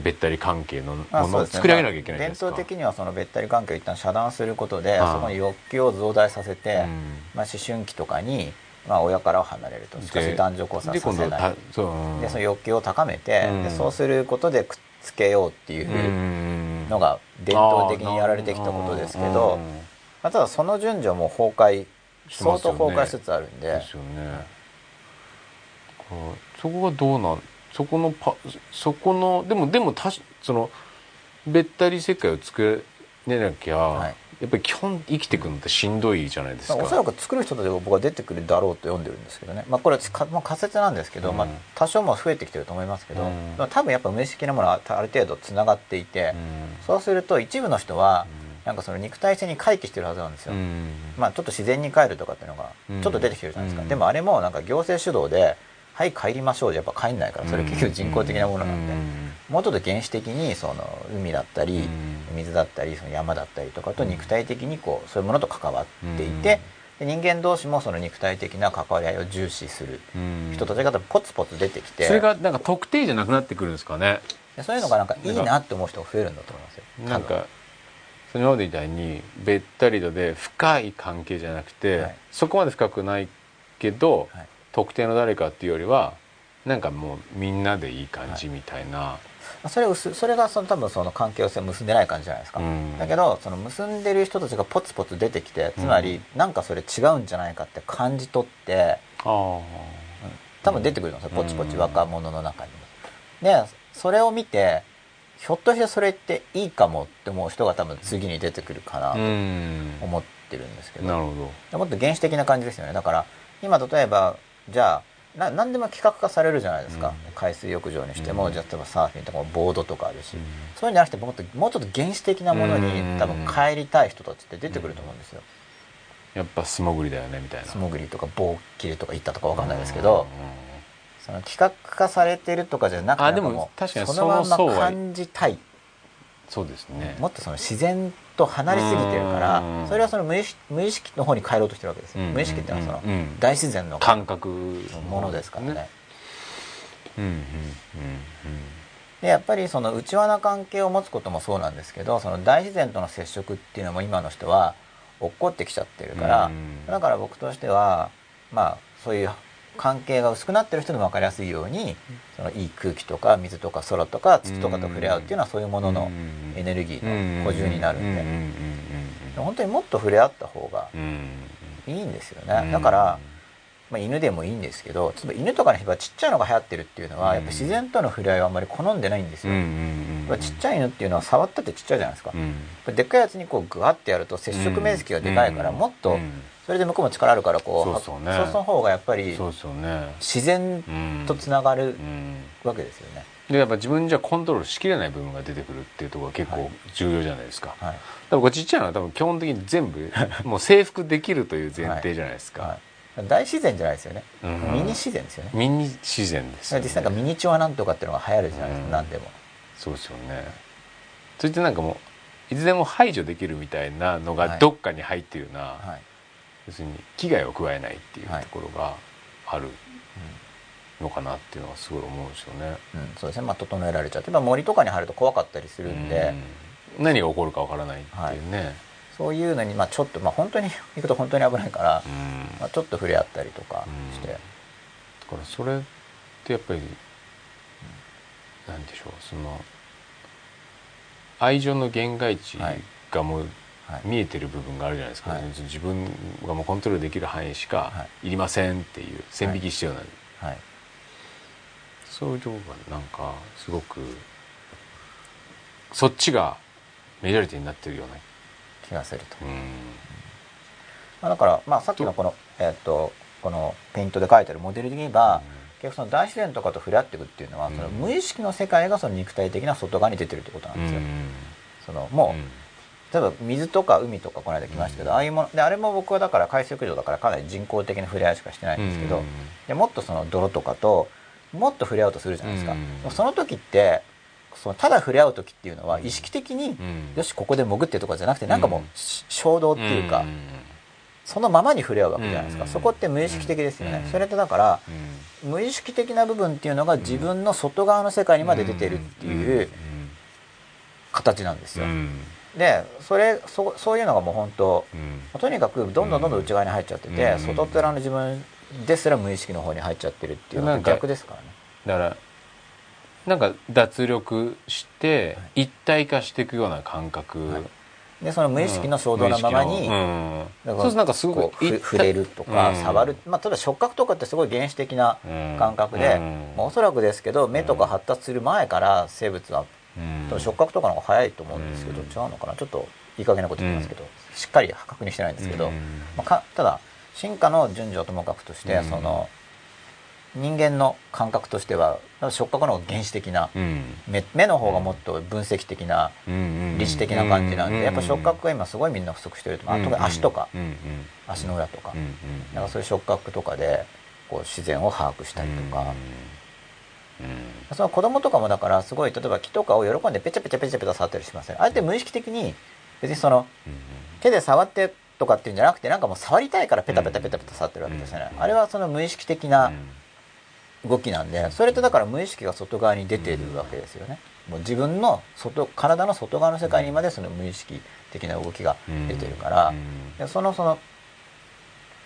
べったり関係のもまあのを作り上げなきゃいけない。伝統的にはそのべったり関係を一旦遮断することで、そこに欲求を増大させて、うん。まあ、思春期とかに、まあ、親からは離れると。しかしで男女交差でさせない。でその欲求を高めて、うん。でそうすることでくっつけようっていううん。のが伝統的にやられてきたことですけど、うんまあ、ただその順序も崩壊相当崩壊しつつあるんで。ですよね。そこがどうなんそこのパそこのでもでもたしそのべったり世界を作れなきゃ、はいやっぱり基本生きていくのってしんどいじゃないですか。まあおそらく作る人たちが僕は出てくるだろうと読んでるんですけどね、まあ、これはか、まあ、仮説なんですけど、うん。まあ、多少も増えてきてると思いますけど、うん。多分やっぱ無意識なものはある程度つながっていて、うん。そうすると一部の人はなんかその肉体性に回帰してるはずなんですよ、うん。まあ、ちょっと自然に帰るとかっていうのがうん。ちょっと出てきてるじゃないですか、うん。でもあれもなんか行政主導で「はい帰りましょう」じゃやっぱ帰んないから。それ結局人工的なものなんで、もうちょっと原始的にその海だったり、水だったりその山だったりとかと肉体的にこうそういうものと関わっていて、で人間同士もその肉体的な関わり合いを重視するうん。人たちがポツポツ出てきて。それがなんか特定じゃなくなってくるんですかね？でそういうのがなんかいいなって思う人が増えるんだと思いますよ。なんかそれまでみたいにべったりとで深い関係じゃなくて、はいそこまで深くないけど、はい特定の誰かっていうよりはなんかもうみんなでいい感じみたいな、それ薄それがその多分その関係性を結んでない感じじゃないですか、うん。だけどその結んでる人たちがポツポツ出てきてつまりなんかそれ違うんじゃないかって感じ取ってああ多分出てくるんですよポチポチうん若者の中にも。でそれを見てひょっとしてそれっていいかもって思う人が多分次に出てくるかなうとん。思ってるんですけど、なるほど。もっと原始的な感じですよね。だから今例えばじゃあな何でも企画化されるじゃないですか、うん。海水浴場にしても、うん。じゃあ例えばサーフィンとかもボードとかあるし、うん。そういうんじゃなくてもっともうちょっと原始的なものにうん。多分帰りたい人たちって出てくると思うんですよ、やっぱ素潜りだよねみたいな。素潜りとか棒切りとか行ったとかわかんないですけど、その企画化されてるとかじゃなくてあでも確かにそのまんま感じたいそうですね。もっとその自然と離れすぎてるからうん。それはその無意識無意識の方に帰ろうとしてるわけですよ、うん。無意識っていうのはそのうん。うん。大自然の感覚ものですからね。うんうんうんでやっぱりその内輪な関係を持つこともそうなんですけどその大自然との接触っていうのも今の人は落っこってきちゃってるから、うん。だから僕としてはまあそういう関係が薄くなってる人でも分かりやすいようにそのいい空気とか水とか空とか土とかと触れ合うっていうのはそういうもののエネルギーの補充になるんで。本当にもっと触れ合った方がいいんですよね。だからまあ、犬でもいいんですけど例えば犬とかの人はちっちゃいのが流行ってるっていうのは、うん。やっぱ自然との触れ合いをあんまり好んでないんですよ、ちっちゃい犬っていうのは触ったってちっちゃいじゃないですか、でっかいやつにこうグワッてやると接触面積がでかいから、うん。もっとうんそれで向こうも力あるからこうそうそうね。その方がやっぱり自然うんとつながるうん。わけですよね、でやっぱ自分じゃコントロールしきれない部分が出てくるっていうところが結構重要じゃないですか、はい。多分これちっちゃいのは多分基本的に全部 もう征服できるという前提じゃないですか、はい、大自然じゃないですよね、うん。ミニ自然ですよね。ミニ自然ですよ、ね、実際なんかミニチュアなんとかっていうのが流行るじゃないですか、うん。何でも。そうですよね。それってなんかもういつでも排除できるみたいなのはい。がどっかに入ってるような、はい要するに危害を加えないっていうはい。ところがあるのかなっていうのはすごい思うんですよね。うん、そうですね、まあ、整えられちゃう例えば森とかに入ると怖かったりするんで、うん。何が起こるかわからないっていうね、そういうのに、まあ、ちょっと、まあ、本当に 行くと本当に危ないから、うん。まあ、ちょっと触れ合ったりとかして、うんだからそれってやっぱり、なんでしょう。その愛情の限界値がもうはい見えてる部分があるじゃないですか、はい。自分がもうコントロールできる範囲しかい。りませんっていう線引きしてるような、はい、そういうとこがなんかすごくそっちがメジャリティになってるような気がすると、うん。まあ、だから、まあ、さっきのこの,、えー、とこのペイントで描いてあるモデルで言えば、結局その大自然とかと触れ合っていくっていうのは、うんその無意識の世界がその肉体的な外側に出てるってことなんですよ、そのもう、例えば水とか海とかこの間来ましたけど、うん。ああいうものであれも僕はだから海水浴場だからかなり人工的な触れ合いしかしてないんですけど、うん。でもっとその泥とかともっと触れ合おうとするじゃないですか、その時ってそのただ触れ合う時っていうのはうん。意識的に、うん。よしここで潜ってとかじゃなくてなんかもう衝動っていうか、ん。そのままに触れ合うわけじゃないですか、うん。そこって無意識的ですよね、うん。それってだからうん。無意識的な部分っていうのが自分の外側の世界にまで出てるっていう形なんですよ、うんでそれそそういうのがもう本当うん。とにかくどんどんどんどん内側に入っちゃってて、うん。外っ面の自分ですら無意識の方に入っちゃってるっていうのは逆ですからね。だからなんか脱力して一体化していくような感覚、はい。でその無意識の衝動のままに、うん。うん。だからそうすなんかすごこういふ触れるとか、うん。触る、まあ、例えば触覚とかってすごい原始的なうん。感覚で、うん。まあ、おそらくですけど目とか発達する前から生物はうん多分触覚とかの方が早いと思うんですけど、うん。違うのかな？ちょっといい加減なこと言いますけど、しっかり確認してないんですけど、うん。まあ、かただ進化の順序はともかくとして、うん。その人間の感覚としては触覚の方が原始的なうん。目目の方がもっと分析的なうん。理知的な感じなんうでやっぱ触覚が今すごいみんな不足してると思う。あ特に足とか。足の裏とか。なんかそういう触覚とかでこう自然を把握したりとかうん。その子供とかもだからすごい例えば木とかを喜んでペチャペチャペチャペチャ触ったりしません？あれって無意識的に別にそのうん手で触ってとかっていうんじゃなくてなんかもう触りたいからペタペタペタペタ触ってるわけですよねうんあれはその無意識的な動きなんでそれってだから無意識が外側に出てるわけですよね。もう自分の外体の外側の世界にまでその無意識的な動きが出てるから。そのその、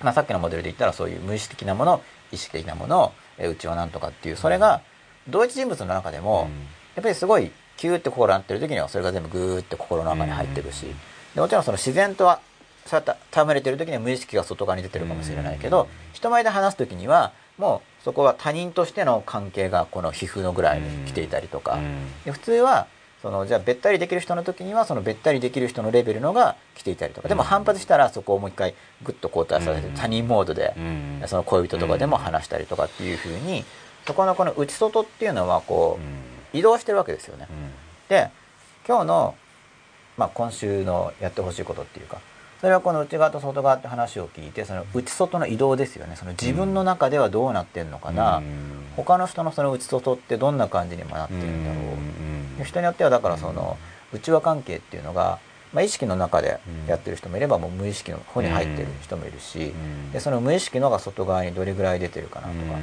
まあ、さっきのモデルで言ったらそういう無意識的なもの意識的なものえうちはなんとかっていうそれが同一人物の中でもやっぱりすごいキューって心になってる時にはそれが全部グーって心の中に入ってるしでもちろんその自然とはそうやって戯れてる時には無意識が外側に出てるかもしれないけど人前で話す時にはもうそこは他人としての関係がこの皮膚のぐらいに来ていたりとか。で普通はそのじゃあべったりできる人の時にはそのべったりできる人のレベルのが来ていたりとか。でも反発したらそこをもう一回グッと交代させてうん。他人モードでうん。その恋人とかでも話したりとかっていうふうにそこのこの内外っていうのはこう移動してるわけですよね。で今日の、まあ、今週のやってほしいことっていうかそれはこの内側と外側って話を聞いてその内外の移動ですよね。その自分の中ではどうなってんのかな、他の人のその内外ってどんな感じにもなってるんだろう、で人によってはだからその内輪関係っていうのが、まあ、意識の中でやってる人もいればもう無意識の方に入ってる人もいるし、でその無意識のが外側にどれぐらい出てるかなとか、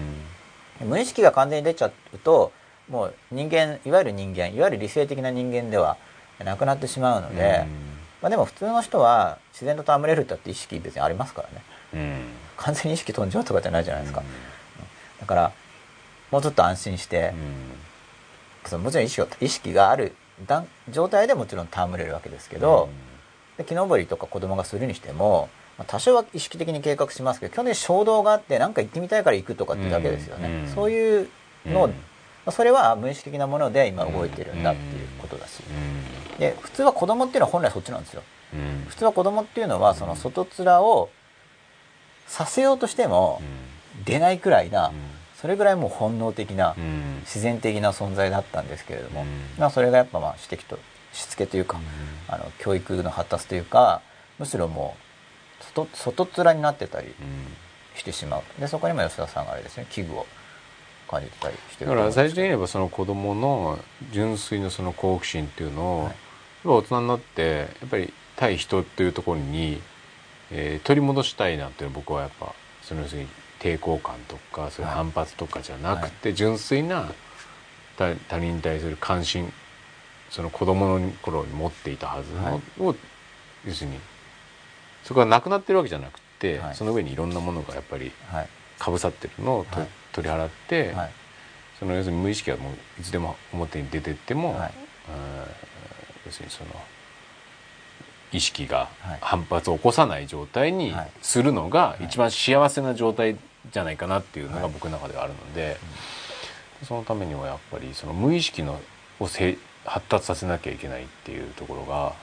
無意識が完全に出ちゃうともう人間いわゆる人間いわゆる理性的な人間ではなくなってしまうので、まあ、でも普通の人は自然と戯れるって意識別にありますからね。完全に意識飛んじゃうとかじゃないじゃないですか、だからもうちょっと安心して、そのもちろん意識を意識がある段状態でもちろん戯れるわけですけど、で木登りとか子供がするにしてもまあ多少は意識的に計画しますけど基本的に衝動があって何か行ってみたいから行くとかってだけですよね、うん。そういうのを、うん。まあそれは無意識的なもので今動いてるんだっていうことだし、で普通は子供っていうのは本来そっちなんですよ。普通は子供っていうのはその外面をさせようとしても出ないくらいなそれぐらいもう本能的なうん。自然的な存在だったんですけれども、うん。まあそれがやっぱまあ指摘としつけというか、あの教育の発達というかむしろもう外外面になってたりうん。してしまう。でそこにも吉田さんがあれですね危惧を感じてたりしてるだから最終的に言えばその子供の純粋なその好奇心っていうのを、はい。大人になってやっぱり対人っていうところに、えー取り戻したいなっていう僕はやっぱその要するに抵抗感とかそういう反発とかじゃなくて、純粋な他他人に対する関心その子供の頃に持っていたはずの、を要するにそこがなくなってるわけじゃなくて、はい。その上にいろんなものがやっぱりはい。かぶさってるのをと、はい。取り払って、はい。その要するに無意識がもういつでも表に出てっても、はい。要するにその意識がはい。反発を起こさない状態にはい。するのがい。一番幸せな状態じゃないかなっていうのはい。が僕の中ではあるので、そのためにはやっぱりその無意識のをせ発達させなきゃいけないっていうところが、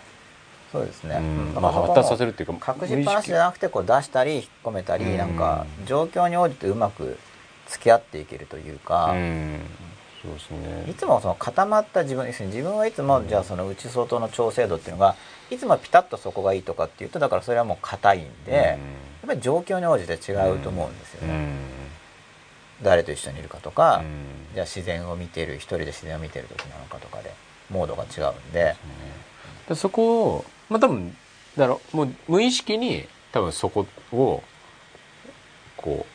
そうですね、うん。まあ発達させるっていうか隠しっぱなしじゃなくてこう出したり引っ込めたり、うん。なんか状況に応じてうまく付き合っていけるというか、うん。そうですね。いつもその固まった自分要するに自分はいつもじゃあその内外の調整度っていうのがいつもピタッとそこがいいとかっていうとだからそれはもう硬いんで、やっぱり状況に応じて違うと思うんですよね、うん。誰と一緒にいるかとか、うん。じゃあ自然を見てる一人で自然を見てる時なのかとかでモードが違うんで、でそこをまあ多分だろう。もう無意識に多分そこをこ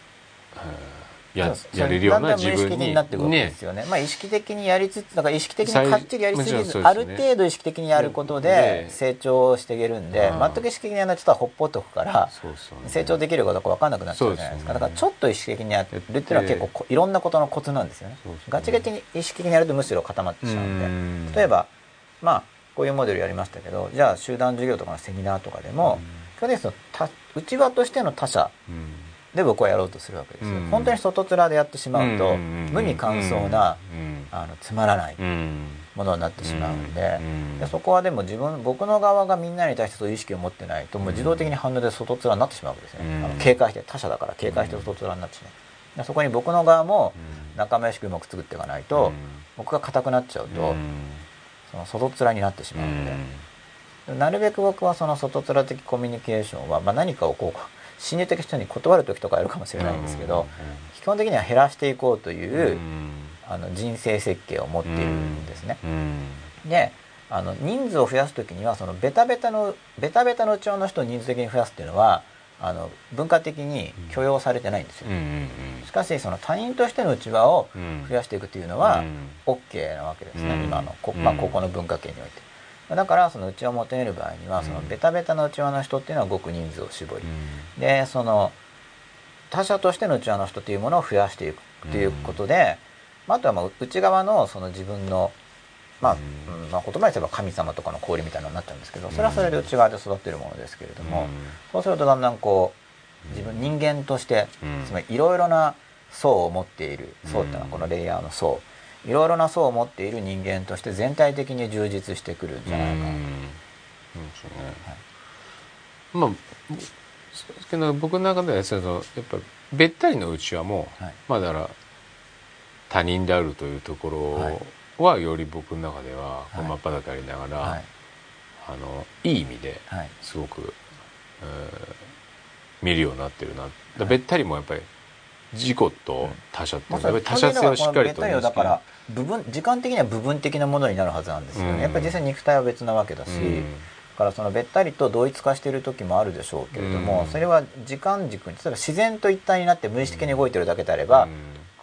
う、うんややれるようなだんだん無意識自分になっていくわけでねすよね。まあ意識的にやりつつだから意識的にかっちりやりすぎず、ね。る程度意識的にやることでで成長していけるんで、うん。全く意識的にやらないとちょっとほっぽっとくからそうですよね。成長できるかどうか分かんなくなっちゃうじゃないですかだからちょっと意識的にやるっていうのは結構こいろんなことのコツなんですよね。そうですね。ガチガチに意識的にやるとむしろ固まってしまうんで。うん。例えばまあこういうモデルやりましたけどじゃあ集団授業とかのセミナーとかでも基本的にその他内輪としての他者うん。で僕はやろうとするわけですよ、うん。本当に外面でやってしまうと、うん無味乾燥な、うん。あのつまらないうん。ものになってしまうんで,、うん。でそこはでも自分僕の側がみんなに対してそういう意識を持ってないともう自動的に反応で外面になってしまうわけですね、うん。あの警戒して他者だから警戒して外面になってしまう。でそこに僕の側もうん。仲間意識をうまく作っていかないと、うん。僕が硬くなっちゃうと、うんその外面になってしまうので、なるべく僕はその外面的コミュニケーションは、まあ、何かをこう心理的人に断る時とかあるかもしれないんですけど、基本的には減らしていこうという、あの人生設計を持っているんですね。であの人数を増やす時にはそのベタベタのベタベタの内輪の人を人数的に増やすっていうのはあの文化的に許容されてないんですよ。しかしその他人としての内輪を増やしていくというのは OK なわけですね、うん。今のこ、まあ、ここの文化圏において。だからその内輪を求める場合にはそのベタベタの内輪の人っていうのはごく人数を絞り、でその他者としての内輪の人というものを増やしていくということで、まあ、あとはまあ内側のその自分の、まあうんうんまあ、言葉にすれば神様とかの氷みたいなのになっちゃうんですけどそれはそれで内側で育ってるものですけれども、そうするとだんだんこう自分人間としてつまりいろいろな層を持っている層っていうのはこのレイヤーの層。いろいろな層を持っている人間として全体的に充実してくるんじゃないかな。と。そうですね。まあですけど僕の中ではそのやっぱべったりのうちはもう、はい。まあだから他人であるというところはより僕の中では真っ裸でありながら、はい。あのいい意味ではい。すごく、えー見るようになってるな。だべったりもやっぱり自己と他者って他者性をしっかりとだから部分時間的には部分的なものになるはずなんですよね、うん。やっぱり実際肉体は別なわけだし、うん。だからそのべったりと同一化している時もあるでしょうけれども、うん。それは時間軸に例えば自然と一体になって無意識的に動いてるだけであれば、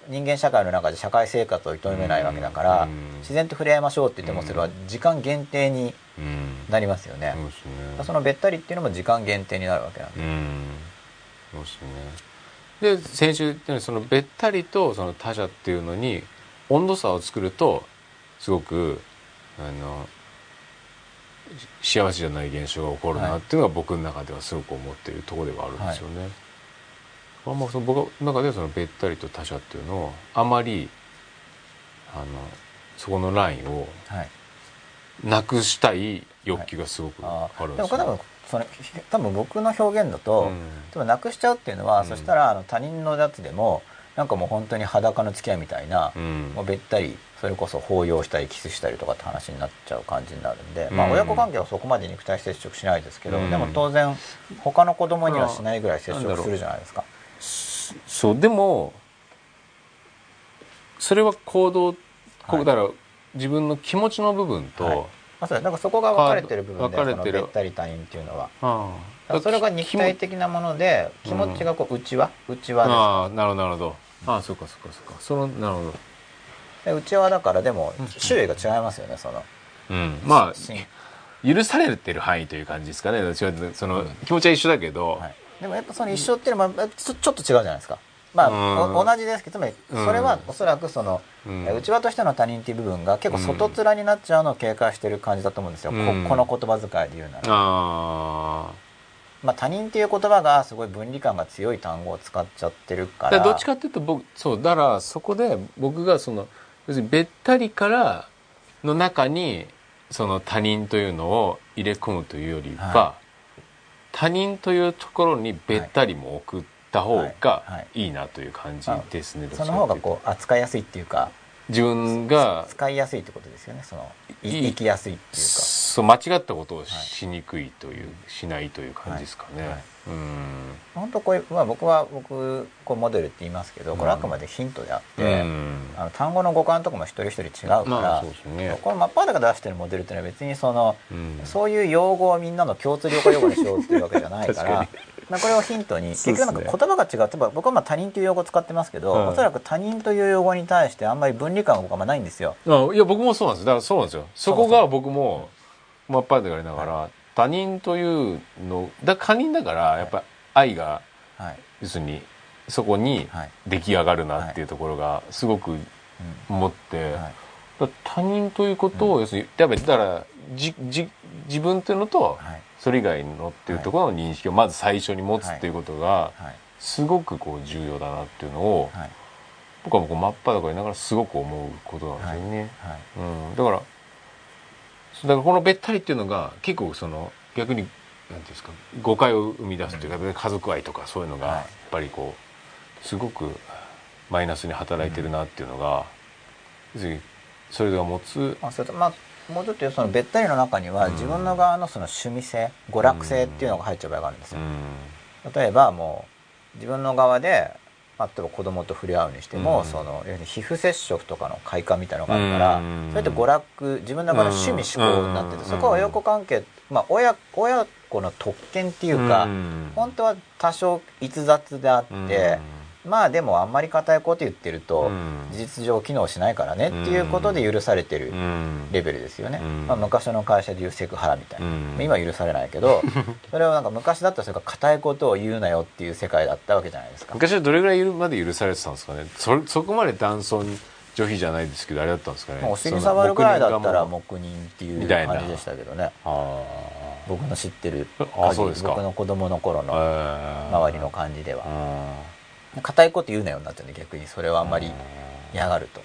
人間社会の中で社会生活を営めないわけだから、うん。自然と触れ合いましょうって言ってもそれは時間限定になりますよね、そのべったりっていうのも時間限定になるわけなんで、うん。そうですね。で先週言ったようにそのべったりとその他者っていうのに温度差を作るとすごくあの幸せじゃない現象が起こるなっていうのが僕の中ではすごく思っているところではあるんですよね。あんまその僕の中ではそのべったりと他者っていうのをあまりあのそこのラインをはい。なくしたい欲求がすごくああるんですよ、でもこれ多分それ多分僕の表現だと、うん。なくしちゃうっていうのは、うん。そしたらあの他人のやつでもなんかもう本当に裸の付き合いみたいな、うん。もうべったりそれこそ抱擁したりキスしたりとかって話になっちゃう感じになるんで、まあうん親子関係はそこまで肉体接触しないですけど、うん。でも当然他の子供にはしないぐらい接触するじゃないですか。そうでもそれは行動、こはいうだから自分の気持ちの部分と、はい。まあ、そうです。なんかそこが分かれてる部分で分かれてる。べったり他人っていうのは。あそれが肉体的なもので気気持持ちがこう内輪？内輪ああなるほどなるほど。ああそうかそうかそうか。そのなるほど。ですで内輪だからでも種類が違いますよねその。うん。ま心あ許されてる範囲という感じですかね。その、うん。気持ちは一緒だけど、はい、でもやっぱその一緒っていうのはちょっと違うじゃないですか。まあ、同じですけどつまりそれはおそらくその、うん。内輪としての他人っていう部分が結構外面になっちゃうのを警戒してる感じだと思うんですよ、うん。ここの言葉遣いで言うなら、あまあ、他人っていう言葉がすごい分離感が強い単語を使っちゃってるかあら。どっちかっていうと僕そうだからそこで僕がその要するにべったりからの中にその他人というのを入れ込むというよりは、は他人というところにべったりも送った方はい。がはい。いいなという感じですね、どっちそかっていうと。の方がこう扱いやすいっていうか自分が使いやすいってことですよねそのいいい生きやすいっていうか。そう間違ったことをしにくいという、しないという感じですかね、本当こういう、まあ、僕は僕こうモデルって言いますけどこれあくまでヒントであって、うん。あの単語の語感とかも一人一人違うから、まあね。この真っ裸が出してるモデルっていうのは別にその、うん。そういう用語をみんなの共通了解用語にしようっていうわけじゃないからまあこれをヒントに結局なんか言葉が違う例えば僕はまあ他人という用語を使ってますけど、はいおそらく他人という用語に対してあんまり分離感が僕はないんですよ。あいや僕もそうなんです。だからそうなんですよ。そこが僕も真っ裸でやりながら、他人というのだ他人だからやっぱり愛がはい。要するにそこにはい。出来上がるなっていうところがすごくうん。思って、他人ということを要するにやっぱりだからじじ自分というのとはい。それ以外のっていうところの認識をまず最初に持つっていうことがはい。すごくこう重要だなっていうのをはい。僕はもう真っ裸にながらすごく思うことなんですよね。はい。うん、だからだからこのべったりっていうのが結構その逆になんていうんですか誤解を生み出すというか、家族愛とかそういうのがはい。やっぱりこうすごくマイナスに働いてるなっていうのが、要するにそれが持つ。まあ、それとまあもうちょっと言うとそのべったりの中にはうん。自分の側のその趣味性娯楽性っていうのが入っちゃう場合があるんですよ。うん。例えばもう自分の側で、まあ、例えば子供と触れ合うにしても、うん。そのに皮膚接触とかの快感みたいなのがあるから、うん。それって娯楽自分の中の趣味思考になってて、うん。そこは親子関係、まあ、親親子の特権っていうか、ん。本当は多少逸脱であって、まあでもあんまり固いこと言ってると、うん。事実上機能しないからねっていうことで許されてるうん。レベルですよね、うん。まあ、昔の会社でいうセクハラみたいな、うん。今は許されないけど それはなんか昔だったらそれが固いことを言うなよっていう世界だったわけじゃないですか。昔はどれぐらいまで許されてたんですかね？そそこまで男尊女卑じゃないですけどあれだったんですかね？お尻触るぐらいだったらう黙認っていう感じでしたけどね。あ僕の知ってる僕の子供の頃のあ周りの感じではあ固いこと言うなよになっちゃうんで逆に。それはあんまり嫌がると。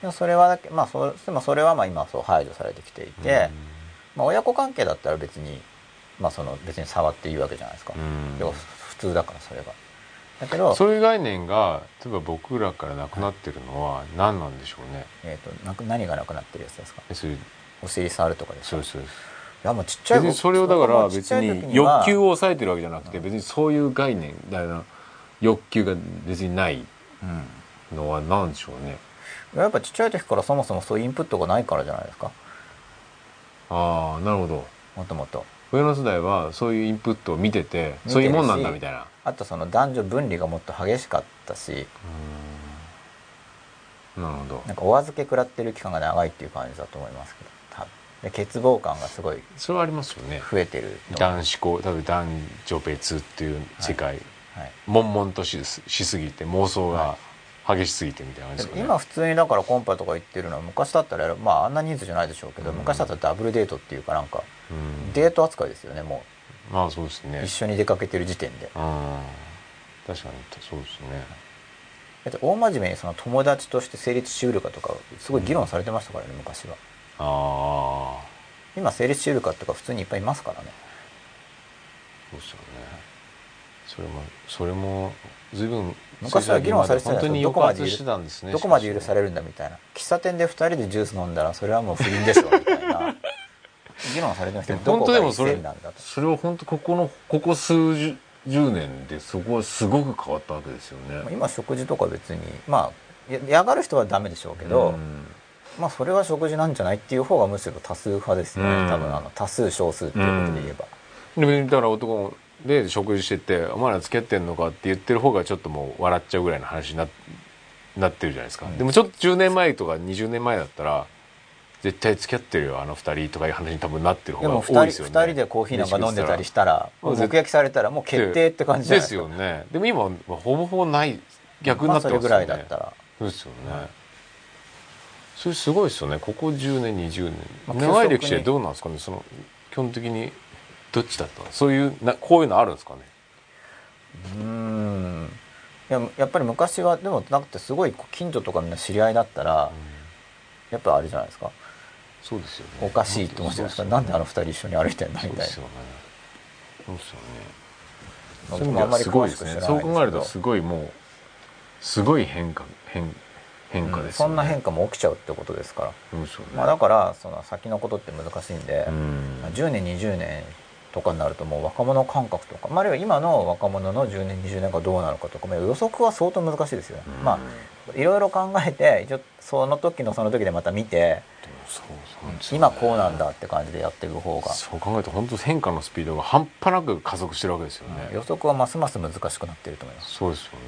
でもそれはだけまあそでもそれはまあ今そう排除されてきていて、まあ、親子関係だったら別にまあその別に触っていいわけじゃないですか、普通だからそれがだけどそういう概念が例えば僕らからなくなってるのは何なんでしょうね。えー、となく何がなくなってるやつですか？お尻触るとかですか？そうやもうちっちゃい別にそれをだから別には欲求を抑えてるわけじゃなくて別にそういう概念だな欲求が別にないうんのは何でしょうね。やっぱちっちゃい時からそもそもそういうインプットがないからじゃないですか。ああなるほど。もともと。上の世代はそういうインプットを見ててそういうもんなんだみたいな。あとその男女分離がもっと激しかったし。うん。なるほど。なんかお預け食らってる期間が長いっていう感じだと思いますけど欠乏感がすごいそれはありますよね。増えてると男子校多分男女別っていう世界、はい。悶々とししすぎて妄想が激しすぎてみたいな感じですかね今普通にだからコンパとか行ってるのは昔だったらまああんな人数じゃないでしょうけど、うん。昔だったらダブルデートっていうかなんかうん。デート扱いですよねもまあそうですね。う一緒に出かけてる時点で。うん。確かにそうですね。だって大真面目にその友達として成立しうるかとかすごい議論されてましたからね昔はああ今成立しうるかっていうか普通にいっぱいいますからね。そうですよね。それもそれも随分昔は議論されてた本当にどこまでしてたんですねどこまで許されるんだみたいな。喫茶店で2人でジュース飲んだらそれはもう不倫でしょみたいな。議論されてましたよど本こが一当でもそれ線なんだと。それは本当ここのここ数十十年でそこはすごく変わったわけですよね。今食事とか別にまあや嫌がる人はダメでしょうけど、うんまあそれは食事なんじゃないっていう方がむしろ多数派ですよね、うん。多分あの多数少数っていうことで言えば、でもだから男で食事してて「お前ら付き合ってんのか?」って言ってる方がちょっともう笑っちゃうぐらいの話にななってるじゃないですか、うん。でもちょっと10年前とか20年前だったら絶対付き合ってるよあの二人とかいう話に多分なってる方がでも2多いですよね。人二人でコーヒーなんか飲んでたりしたらもうもう目撃されたらもう決定って感じじゃないですよね。でも今はほぼほぼない逆になってますよね、まあそれぐらいだったら。そうですよね、それすごいですよね。ここ10年20年、まあ長い歴史でどうなんですかね。その基本的にどっちだったの？そういうなこういうのあるんですかね？うーん。いややっぱり昔はでもなくてすごい近所とかみんな知り合いだったらやっぱあれじゃないですか？そうですよね。おかしいと思ってますからなんであの二人一緒に歩いてんだみたいな。そうですよね。そうですよねまあんまりそう考えるとですすごいもうすごい変化変変化ですよね、そんな変化も起きちゃうってことですから、ね、まあ、だからその先のことって難しいんで、うん。まあ10年20年とかになるともう若者感覚とか、まあ、あるいは今の若者の10年20年がどうなるかとか、まあ、予測は相当難しいですよね、うん。まあいろいろ考えて一応その時のその時でまた見てね。今こうなんだって感じでやっていく方が、そう考えると本当変化のスピードが半端なく加速してるわけですよね、予測はますます難しくなっていると思います、そうですよね。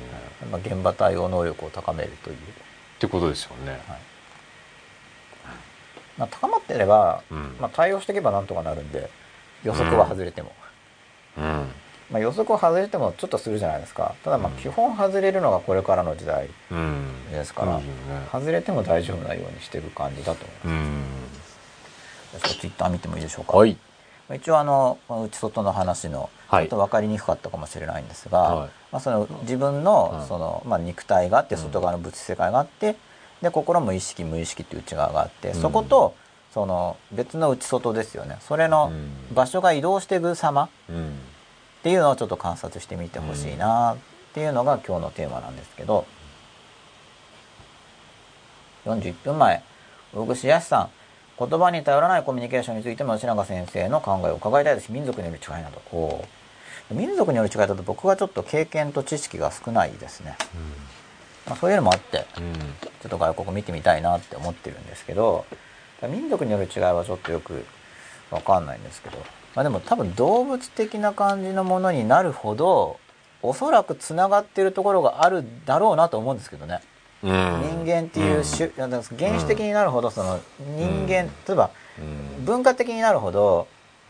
まあ、現場対応能力を高めるという、ってことですよね、はい。まあ、高まってれば、うん。まあ、対応していけばなんとかなるんで予測は外れても、うん。まあ、予測を外れてもちょっとするじゃないですか。ただまあうん。基本外れるのがこれからの時代うん。ですから、そうですよね。外れても大丈夫なようにしてる感じだと思いうん。ます、ツイッター見てもいいでしょうか、はい一応あの内外の話のちはい。ょっと分かりにくかったかもしれないんですが、はい。まあ、その自分のうん。その、まあ、肉体があって外側の物質世界があってで心も意識無意識っていう内側があって、うん。そことその別の内外ですよね。それのうん。場所が移動していく様うん。っていうのをちょっと観察してみてほしいなっていうのが今日のテーマなんですけど。41分前大串康さん言葉に頼らないコミュニケーションについても吉永先生の考えを伺いたいです。民族による違いなど。こう。民族による違いだと僕はちょっと経験と知識が少ないですね、まあ、そういうのもあってうん。ちょっと外国見てみたいなって思ってるんですけど民族による違いはちょっとよくわかんないんですけど、まあ、でも多分動物的な感じのものになるほどおそらくつながってるところがあるだろうなと思うんですけどね、うん人間っていう種、なんか原始的になるほどその人間、うん。例えばうん。文化的になるほど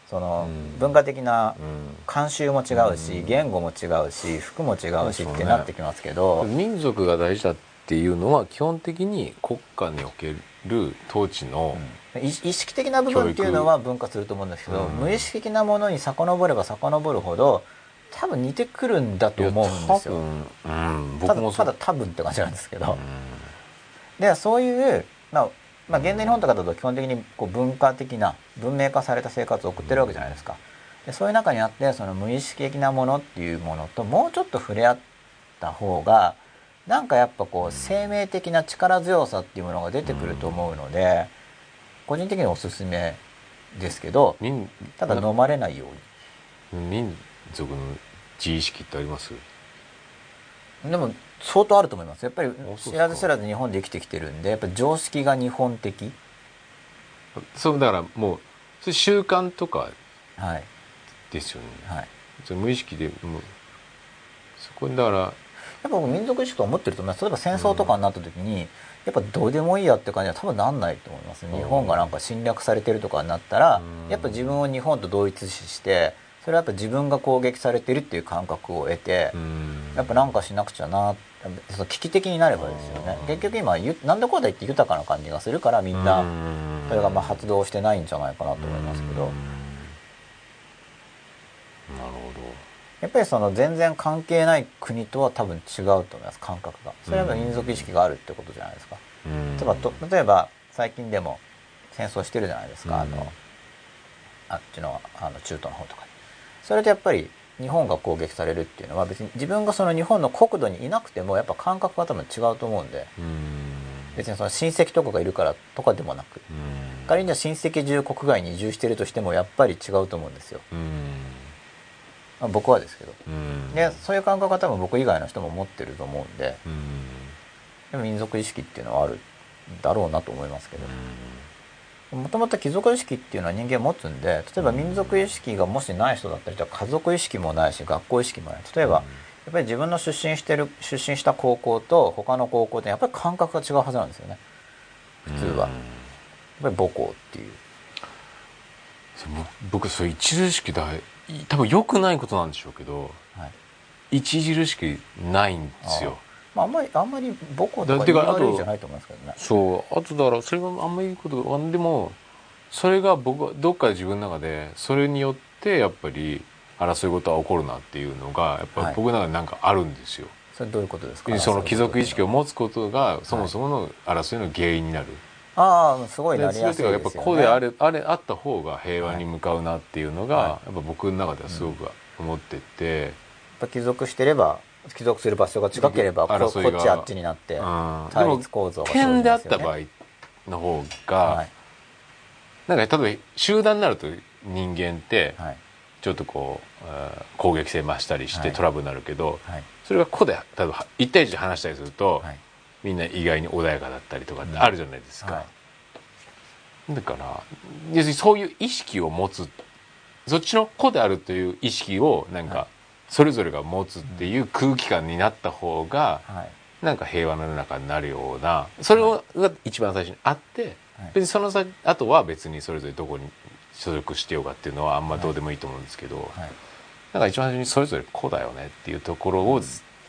そのうん。文化的なうん。慣習も違うしうん。言語も違うし服も違うしってなってきますけど、民族が大事だっていうのは基本的に国家における統治の、意意識的な部分っていうのは分化すると思うんですけど、うん。無意識的なものに遡れば遡るほど多分似てくるんだと思うんですよ。多分うんただ僕もただ多分って感じなんですけど、うんでそういう、まあまあ、現代日本とかだと基本的にこう文化的な文明化された生活を送ってるわけじゃないですか。でそういう中にあってその無意識的なものっていうものともうちょっと触れ合った方がなんかやっぱこう生命的な力強さっていうものが出てくると思うので個人的におすすめですけど民ただ飲まれないように。民族の自意識ってあります？でも相当あると思います。やっぱり知らず知らず日本で生きてきてるんでやっぱ常識が日本的。そうだからもう習慣とかはい。ですよね。はい。それ無意識でもうそこにだからやっぱ僕民族意識と思ってると思います。例えば戦争とかになった時に、やっぱどうでもいいやって感じは多分なんないと思います。うん日本がなんか侵略されてるとかになったら、うん。やっぱ自分を日本と同一視してそれはやっぱ自分が攻撃されてるっていう感覚を得て、うん。やっぱなんかしなくちゃなその危機的になればですよね。うん。結局今ゆなんだこうだ言って豊かな感じがするからみんな。うん。それがまあ発動してないんじゃないかなと思いますけど。うん。なるほやっぱりその全然関係ない国とは多分違うと思います感覚が。それはやっぱ民族意識があるってことじゃないですか。例えばと例えば最近でも戦争してるじゃないですか、あうん。のあっちのあの中東の方とかそれでやっぱり日本が攻撃されるっていうのは別に自分がその日本の国土にいなくてもやっぱ感覚が多分違うと思うんで。うん。別にその親戚とかがいるからとかでもなく。うん。仮にじゃあ親戚中国外に移住してるとしてもやっぱり違うと思うんですよ、うん。まあ、僕はですけど。うん。でそういう感覚が多分僕以外の人も持ってると思うんで。うん。でも民族意識っていうのはあるんだろうなと思いますけどもともと貴族意識っていうのは人間持つんで例えば民族意識がもしない人だったりとか家族意識もないし学校意識もない。例えば、やっぱり自分の出身してる出身した高校と他の高校ってやっぱり感覚が違うはずなんですよね。普通は。やっぱり母校っていう。僕それ著しくだ多分良くないことなんでしょうけどはい。著しくないんですよまあ、あんまりあんまり母校とか言いだてかあと悪いじゃないと思いますけどね。そうあとだからそれがあんまりいいことがでもそれが僕はどっかで自分の中でそれによってやっぱり争い事は起こるなっていうのがやっぱはい。り僕の中でなんかあるんですよ、それどういうことですか？その貴族意識をを持つことがそもそもの争いの原因になる、ああすごいなりやすいですよ、ね、がやっぱこうであれあれあった方が平和に向かうなっていうのが、はい。やっぱ僕の中ではすごく思ってて、やっぱ帰属してれば帰属する場所が違ければここっちあっちになってうん。対立構造が生じますよね。点であった場合の方が、はいなんか例えば集団になると人間ってはい。ちょっとこう、あー攻撃性増したりしてはい。トラブルになるけど、はい。それがここで例えば1対1で話したりすると、はい。みんな意外に穏やかだったりとかってうん。あるじゃないですか、はい。だから要するにそういう意識を持つそっちの子であるという意識をなんはい。かそれぞれが持つっていう空気感になった方がはい。なんか平和な世の中になるようなそれをが一番最初にあってはい。別にその先あとは別にそれぞれどこに所属してようかっていうのはあんまどうでもいいと思うんですけど、はい。なんか一番最初にそれぞれこうだよねっていうところを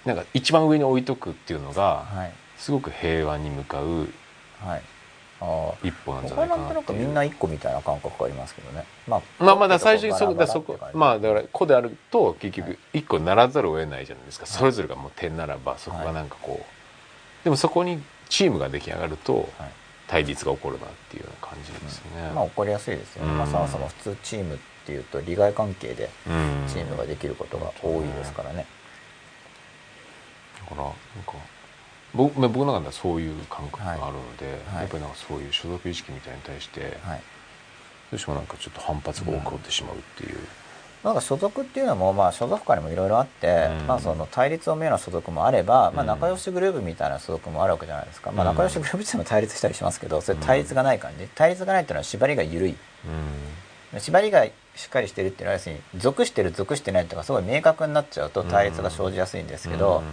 なんか一番上に置いとくっていうのがはい。すごく平和に向かうはい。あ一歩なんじゃあ僕はないかなんとなくみんな一個みたいな感覚がありますけどね。まあまあまだ最初にそこだそこまあだから個であると結局一個ならざるを得ないじゃないですか、それぞれがもう点ならばそこがなんかこう、でもそこにチームが出来上がるとはい。対立が起こるなっていうような感じですよね、まあ起こりやすいですよね、うん。まあ、そもそも普通チームっていうと利害関係でうん。チームができることが多いですからね、だからなんか僕まあ僕の中ではそういう感覚があるので、はい。やっぱりなんかそういう所属意識みたいに対して、はい。どうしてもなんかちょっと反発が起こってしまうっていう、なんか所属っていうのも、まあ、所属間にもいろいろあって、うん。まあ、その対立を見るような所属もあれば、まあ、うん仲良しグループみたいな所属もあるわけじゃないですか、まあ、うん仲良しグループっても対立したりしますけどそれ対立がない感じ。対立がないっていうのは縛りが緩い。縛りがしっかりしてるっていうのは要するに属してる属してないとかすごい明確になっちゃうと対立が生じやすいんですけど、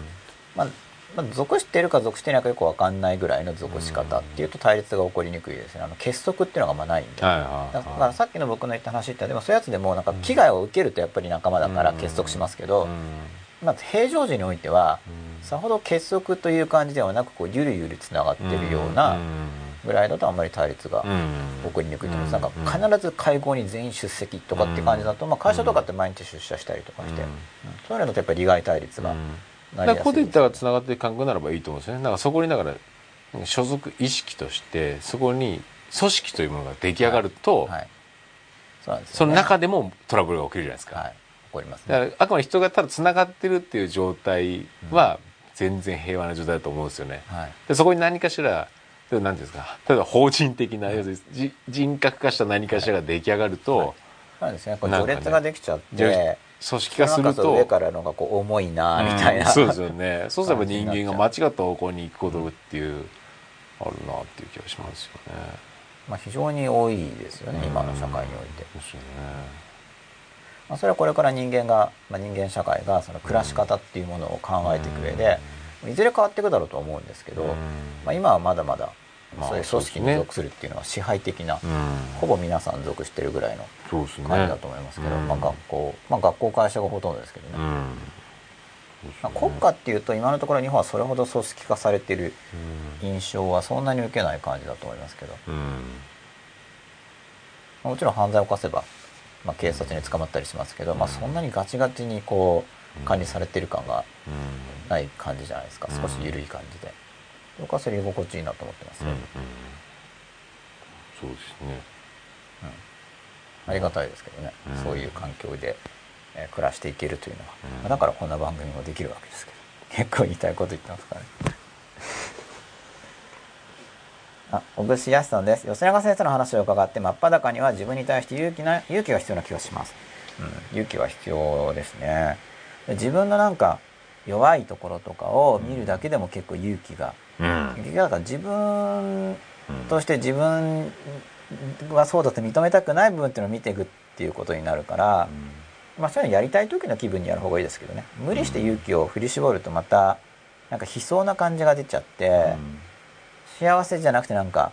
まあまあ、属してるか属してないかよく分かんないぐらいの属し方っていうと対立が起こりにくいですね。あの結束っていうのがまあないんで。はいはいだからさっきの僕の言った話ってでもそういうやつでもなんか危害を受けるとやっぱり仲間だから結束しますけど、まあ、平常時においてはさほど結束という感じではなくこうゆるゆるつながってるようなぐらいだとあんまり対立が起こりにくいと思います。なんか必ず会合に全員出席とかって感じだと、まあ、会社とかって毎日出社したりとかして、うん。そういうのだとやっぱり利害対立がだからここで言ったらつながって感覚ならばいいと思うんですよね。だからそこにだから所属意識としてそこに組織というものが出来上がると、はい、そうなんですそよね。の中でもトラブルが起きるじゃないですか、はい。起こりますだねからあくまで人がただつながってるっていう状態は全然平和な状態だと思うんですよね、はい。でそこに何かしら例えば何ていうんですか？例えば法人的な、要するにじ人格化した何かしらが出来上がると、はい。そうですね。こ序列ができちゃって、組織化すると上からのがこう重いなみたいな、うんそうですよね。そうすれば人間が間違っった方向に行くことっていう、あるなっていう気がしますよね。まあ、非常に多いですよね今の社会において、ですよね。まあ、それはこれから人間が、まあ、人間社会がその暮らし方っていうものを考えていく上で、いずれ変わっていくだろうと思うんですけど、うん。まあ、今はまだまだまあそういう組織に属するっていうのは支配的な、うん。ほぼ皆さん属してるぐらいの感じだと思いますけど、うん。まあ、学校、まあ、学校会社がほとんどですけどね、うん。まあ、国家っていうと今のところ日本はそれほど組織化されてるうん。印象はそんなに受けない感じだと思いますけど。うん。もちろん犯罪を犯せば、まあ、警察に捕まったりしますけど、まあ、そんなにガチガチにこう管理されてる感がうん。ない感じじゃないですか。うん。少し緩い感じで僕はそれ居心地いいなと思ってます。よ、うんうん。そうですね。ありがたいですけどね、うん。そういう環境で、えー暮らしていけるというのは、うん。まあだからこんな番組もできるわけですけど。結構言いたいこと言ってますからね。あ小串康さんです。吉永先生の話を伺って真っ裸には自分に対して勇気な勇気が必要な気がします、うん、勇気は必要ですね。で自分のなんか弱いところとかを見るだけでも結構勇気がうん結局だから自分として自分はそうだと認めたくない部分っていうのを見ていくっていうことになるから、まあそういうのやりたい時の気分にやる方がいいですけどね。無理して勇気を振り絞るとまたなんか悲壮な感じが出ちゃって、幸せじゃなくてなんか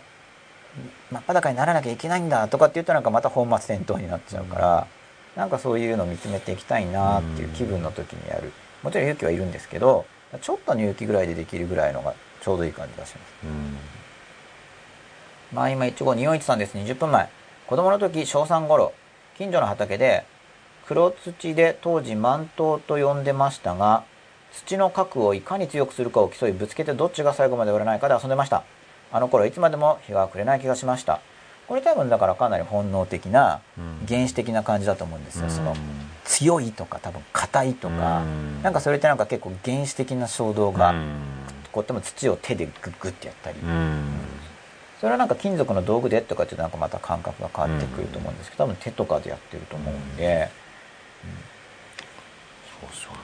真っ裸にならなきゃいけないんだとかって言うとなんかまた本末転倒になっちゃうから、なんかそういうのを見つめていきたいなっていう気分の時にやる。もちろん勇気はいるんですけどちょっとの勇気ぐらいでできるぐらいのがちょうどいい感じがします。うん。まあ今一号241さんです。20分前。子供の時小3頃近所の畑で黒土で当時満頭と呼んでましたが土の核をいかに強くするかを競いぶつけてどっちが最後まで折れないかで遊んでました。あの頃いつまでも日が暮れない気がしました。これ多分だからかなり本能的なうん原始的な感じだと思うんですよ、うん。その強いとか多分硬いとか、うん。なんかそれってなんか結構原始的な衝動が、うんこうでも土を手でグッグッてやったり、うん。それはなんか金属の道具でとかってなんかまた感覚が変わってくると思うんですけど、多分手とかでやってると思うんで、そうですよね。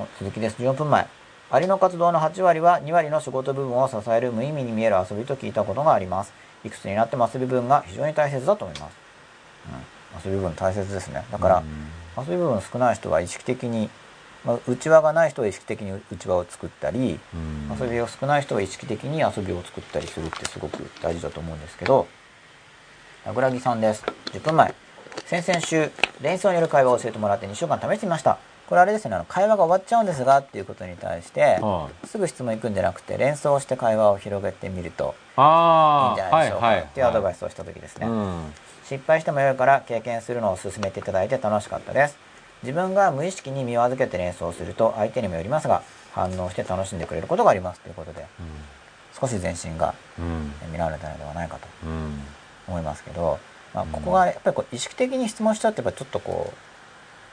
あ続きです。14分前。アリの活動の8割は2割の仕事部分を支える無意味に見える遊びと聞いたことがあります。いくつになっても遊び部分が非常に大切だと思います、うん、遊び部分大切ですね。だから、遊び部分少ない人は意識的に、まあ、内輪がない人は意識的に内輪を作ったり、うん。遊びを少ない人は意識的に遊びを作ったりするってすごく大事だと思うんですけど桜木さんです。10分前。先々週連想による会話を教えてもらって2週間試してみました。これあれですねあの会話が終わっちゃうんですがっていうことに対してはすぐ質問行くんじゃなくて連想して会話を広げてみるといいんああじゃないでしょうか、はいはい。っていうアドバイスをした時ですね、うん。失敗してもよいから経験するのを勧めていただいて楽しかったです自分が無意識に身を預けて連想すると相手にもよりますが反応して楽しんでくれることがありますということで少し前進がうん。見られたのではないかとうん。思いますけど、まあ、ここがやっぱりこう意識的に質問しちゃってやっぱちょっとこ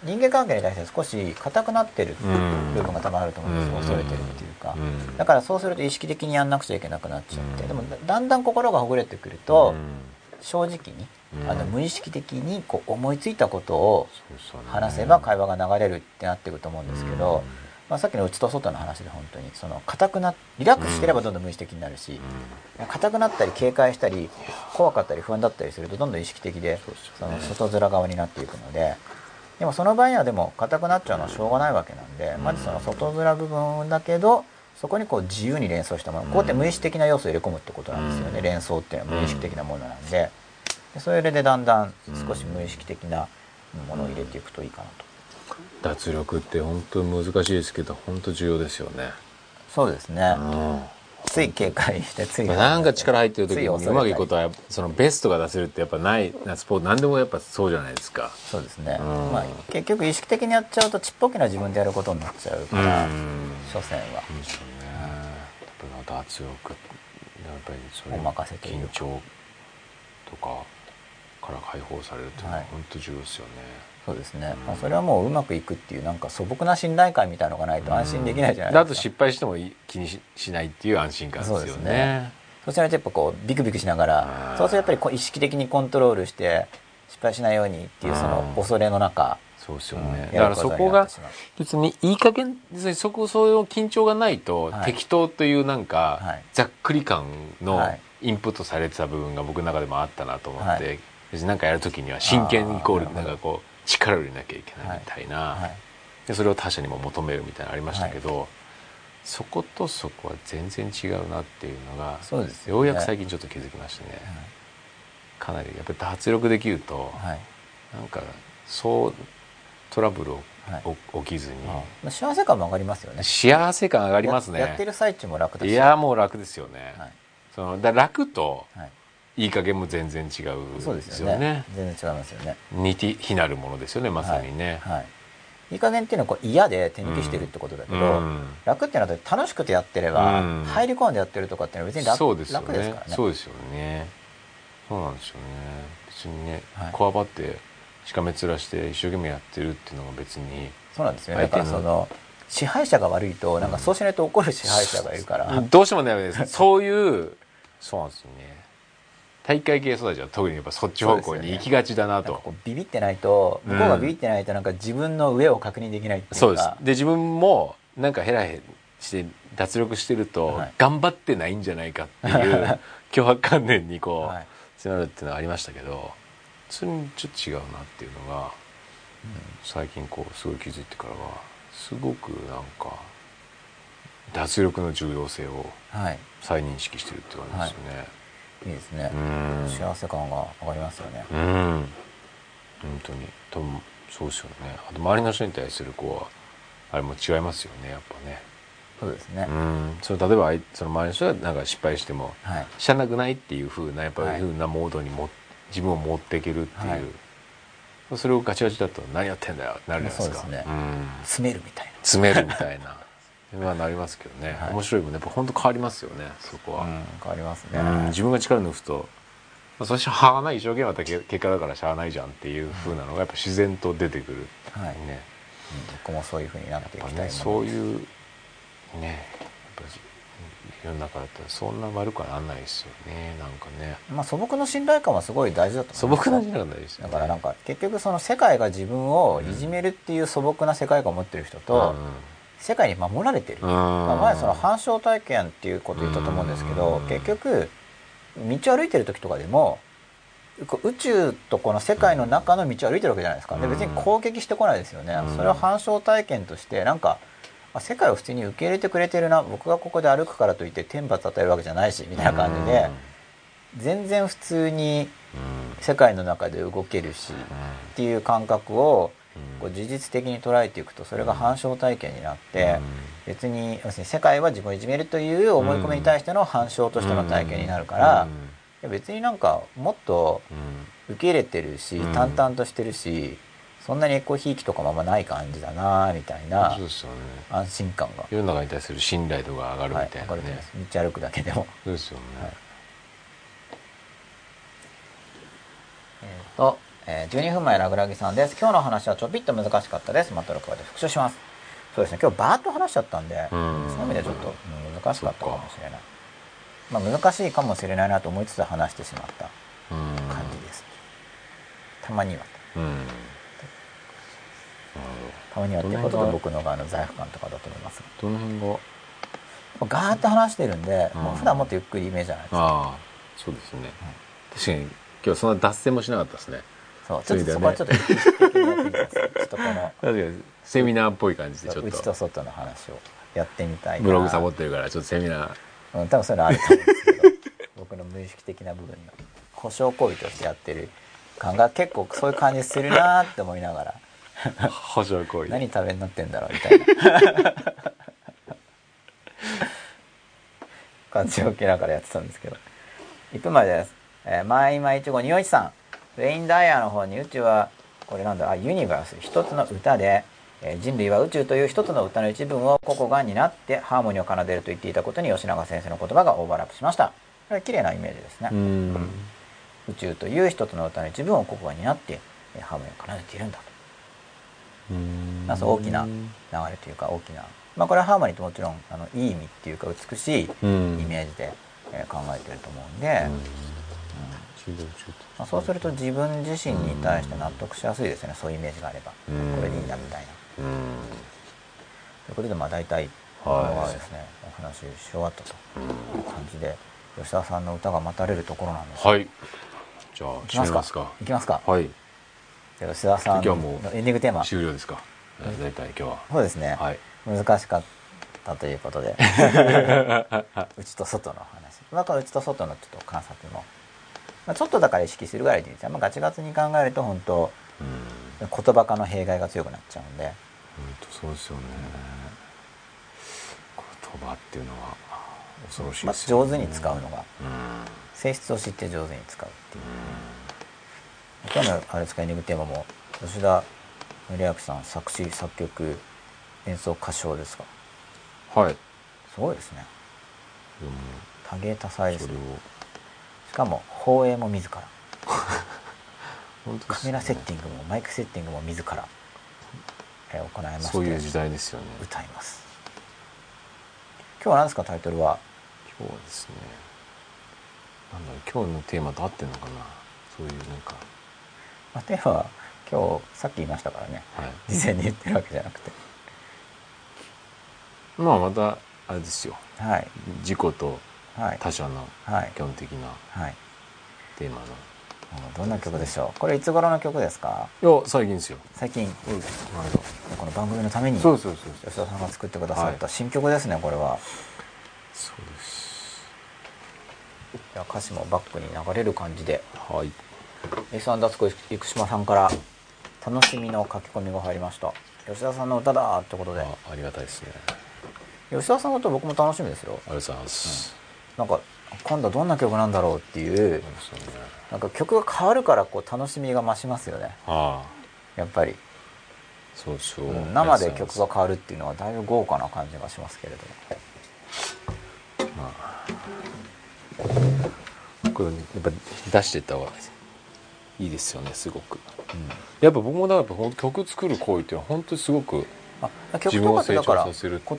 う人間関係に対して少し硬くなってるうん部分が多分あると思うんです恐れてるっていうか、うん。だからそうすると意識的にやんなくちゃいけなくなっちゃって、うん。でもだだんだん心がほぐれてくると、うん正直に、うん。あの無意識的にこう思いついたことを話せば会話が流れるってなってくると思うんですけど、うん。まあ、さっきの内と外の話で本当にその硬くなリラックスしてればどんどん無意識的になるし、硬くなったり警戒したり怖かったり不安だったりするとどんどん意識的でその外面側になっていくのででもその場合にはでも硬くなっちゃうのはしょうがないわけなんで、ん。まずその外面部分だけどそこにこう自由に連想したもの、こうやって無意識的な要素を入れ込むってことなんですよね、うん。連想っていうのは無意識的なものなんで。でそれでだんだん少し無意識的なものを入れていくといいかなと。脱力って本当に難しいですけど本当重要ですよね。そうですね、うんつい警戒してついなんか力入ってる時にうまくいくことはそのベストが出せるってやっぱないなスポーツ何でもやっぱそうじゃないですか。そうですね、うん。まあ、結局意識的にやっちゃうとちっぽけな自分でやることになっちゃうから、うん。所詮は、そうですよね。やっぱり脱力やっぱりそういうお任せという緊張とかから解放されるっていうのははい。本当重要ですよね、そうですね、まあ、それはもううまくいくっていうなんか素朴な信頼感みたいのがないと安心できないじゃないだとですか、失敗してもいい気にししないっていう安心感ですよね。そうですね。そちらでやっぱこうビクビクしながらうんそうするとやっぱりこう意識的にコントロールして失敗しないようにっていうそのうん。恐れの中、そうですようんね、だからそこが別にいい加減別にそこそういう緊張がないと、はい。適当というなんか、はい。ざっくり感のはい。インプットされてた部分が僕の中でもあったなと思って、はい。別になんかやるときには真剣イコールなんかこう力を入れなきゃいけないみたいな、はい。でそれを他者にも求めるみたいなのありましたけど、そことそこは全然違うなっていうのがそうですよね。ようやく最近ちょっと気づきましたね、かなりやっぱり脱力できると、はい。なんかそうトラブルを、起きずに。まあ幸せ感も上がりますよね。幸せ感上がりますね。ややってる最中も楽だしいやもう楽ですよね、はい。そのだ楽とはい、いい加減も全然違うそうですよね。全然違いますよね。似て非なるものですよねまさにね、はい、はい。いい加減っていうのはこう嫌で手抜きしてるってことだけど、うん。楽っていうのは楽しくてやってれば、うん。入り込んでやってるとかっていうのは別に楽そうですよ楽ですからね。そうですよね。そうなんですよね。別にね、はい。こわばってしかめ面して一生懸命やってるっていうのが別にそうなんですよね。だからその支配者が悪いとなんかそうしないと怒る支配者がいるから、どうしてもダメです。そういうそうなんですよね大会系育ちは特にやっぱそっち方向に行きがちだなと。こうビビってないと向こうがビビってないとなんか自分の上を確認できないっていうか。そうです。で自分もなんかヘラヘラして脱力してると、はい。頑張ってないんじゃないかっていう 脅迫観念にこう、はい。迫るっていうのはありましたけどそれにちょっと違うなっていうのが、最近こうすごい気づいてからはすごくなんか脱力の重要性をはい。再認識してるって感じですよね。いいですね。うん。幸せ感が上がりますよね。うん。本当に。多分そうですよね。あと周りの人に対するこうあれも違いますよねやっぱね。そうですね、うん。それ例えばその周りの人がなんか失敗してもはい。しゃなくないっていうふうなやっぱはい。りふうなモードにも自分を持っていけるっていう、はい。それをガチガチだと何やってんだよってなるじゃないですか。そうですね。ん。詰めるみたいな。詰めるみたいな。のはなりますけどね、はい。面白いもんね。やっぱ本当変わりますよねそこは、うん、変わりますね、うん自分が力抜くと、まあ、それしゃあない一生懸命やった結果だからしゃあないじゃんっていうふうなのがやっぱ自然と出てくる、はい。ね。うん僕もそういうふうになっていきたいねそういうねやっぱ世の中だったらそんな悪くはなんないですよねなんかね。まあ素朴の信頼感はすごい大事だと素思います。朴な時代なんですよね。だからなんか結局その世界が自分をいじめるっていう素朴な世界観を持ってる人と、世界に守られてる、うんまあ前その反証体験っていうことを言ったと思うんですけど、うん。結局道を歩いてる時とかでも宇宙とこの世界の中の道を歩いてるわけじゃないですか。でうん。別に攻撃してこないですよね、うん。それを反証体験としてなんかあ世界を普通に受け入れてくれてるな僕がここで歩くからといって天罰与えるわけじゃないしみたいな感じで、全然普通にうん。世界の中で動けるし、っていう感覚をこう事実的に捉えていくとそれが反証体験になって、別に要するに世界は自分をいじめるという思い込みに対しての反証としての体験になるから、別になんかもっと受け入れてるし、うん。淡々としてるしそんなにこうひいきとかもあんまない感じだなみたいな安心感が、世の中に対する信頼度が上がるはい、みたいなね。道歩くだけでも。そうですよね。はい。えーと、えー12分前ラグラギさんです。今日の話はちょびっと難しかったです。また録画で復習します。そうですね。今日バーッと話しちゃったんで、うんそういう意味ではちょっと、うん難しかったかもしれない。まあ難しいかもしれないなと思いつつ話してしまったうん感じです。たまには。うんたまにはっていうことで僕の側の罪悪感とかだと思いますどどの辺が？ガーッと話してるんで、うんもう普段もっとゆっくりイメージじゃないですか。ああそうですね確かに今日そんな脱線もしなかったですねそう、ちょっとそこはちょっと意識的にやってみてください。ちょっとこの、確かにセミナーっぽい感じでちょっ内とと外の話をやってみたいな。ブログサボってるからちょっとセミナー。うん、多分そういうのあると思うんですけど僕の無意識的な部分の保証行為としてやってる感が結構そういう感じするなーって思いながら。保証行為。何食べになってんだろうみたいな。感じを受けながらやってたんですけど。1分前です、えー、マイマイチゴニオイチさんレインダイヤの方に宇宙はこれなんだあユニバース。一つの歌で、えー人類は宇宙という一つの歌の一部を個々が担ってハーモニーを奏でると言っていたことに吉永先生の言葉がオーバーラップしました。これ綺麗なイメージですね、うん。宇宙という一つの歌の一部を個々が担ってえーハーモニーを奏でているんだと。うん。まあそう大きな流れというか大きな、まあ、これはハーモニーってもちろんあのいい意味っていうか美しいイうん。メージで、えー考えてると思うんで、うん。うんまあ、そうすると自分自身に対して納得しやすいですよね。そういうイメージがあれば、うん。これでいいんだみたいな。うん。ということでまあ大体こはい。のはですね。お話しし終わったとうん。いう感じで吉田さんの歌が待たれるところなんです。はい。じゃあいきますか。いきますか、はい。吉田さんの今日はもうエンディングテーマ。終了ですか。大体今日は。そうですね、はい。難しかったということで。内と外の話。だから内と外のちょっと観察も、まあ、ちょっとだから意識するぐらいでいいですよ、まあ、ガチガチに考えると本当うん。言葉化の弊害が強くなっちゃうんで。本当そうですよね。言葉っていうのは恐ろしいまあ、ですよ上手に使うのが。うん。性質を知って上手に使うっていう。今日のあれですかエンディングテーマも吉田紀明さん作詞作曲演奏歌唱ですか？はい。すごいですね。でも多芸多彩ですね。それをしかも放映も自ら。本当ですカメラセッティングもマイクセッティングも自ら、えー行いましてそういう時代ですよね。歌います。今日は何ですかタイトルは？今日はですねなんだろう今日のテーマと合ってんのかな？そういうなんか。まあ、テーマは今日さっき言いましたからね。はい。事前に言ってるわけじゃなくて。まあまたあれですよ。はい。自己とはい他者のはい。基本的なはい。テーマの。うんどんな曲でしょう？これいつ頃の曲ですか？いや最近ですよ。最近。これこの番組のためにそうそうそう吉田さんが作ってくださったは新曲ですねこれは。そうです。じゃあ歌詞もバックに流れる感じで。はい。エイスアンダースコ生島さんから楽しみの書き込みが入りました。吉田さんの歌だってことで。あありがたいですね。吉田さんの歌僕も楽しみですよ。ありがとうございます、なんか今度はどんな曲なんだろうっていうねなんか曲が変わるからこう楽しみが増しますよね。ああ。やっぱり、そうそう、うん生で曲が変わるっていうのはだいぶ豪華な感じがしますけれども。まあ。これねやっぱ出してった方がいいですよねすごく。やっぱ僕もだからやっぱ曲作る行為っていうのは本当にすごくあ曲とかってだから言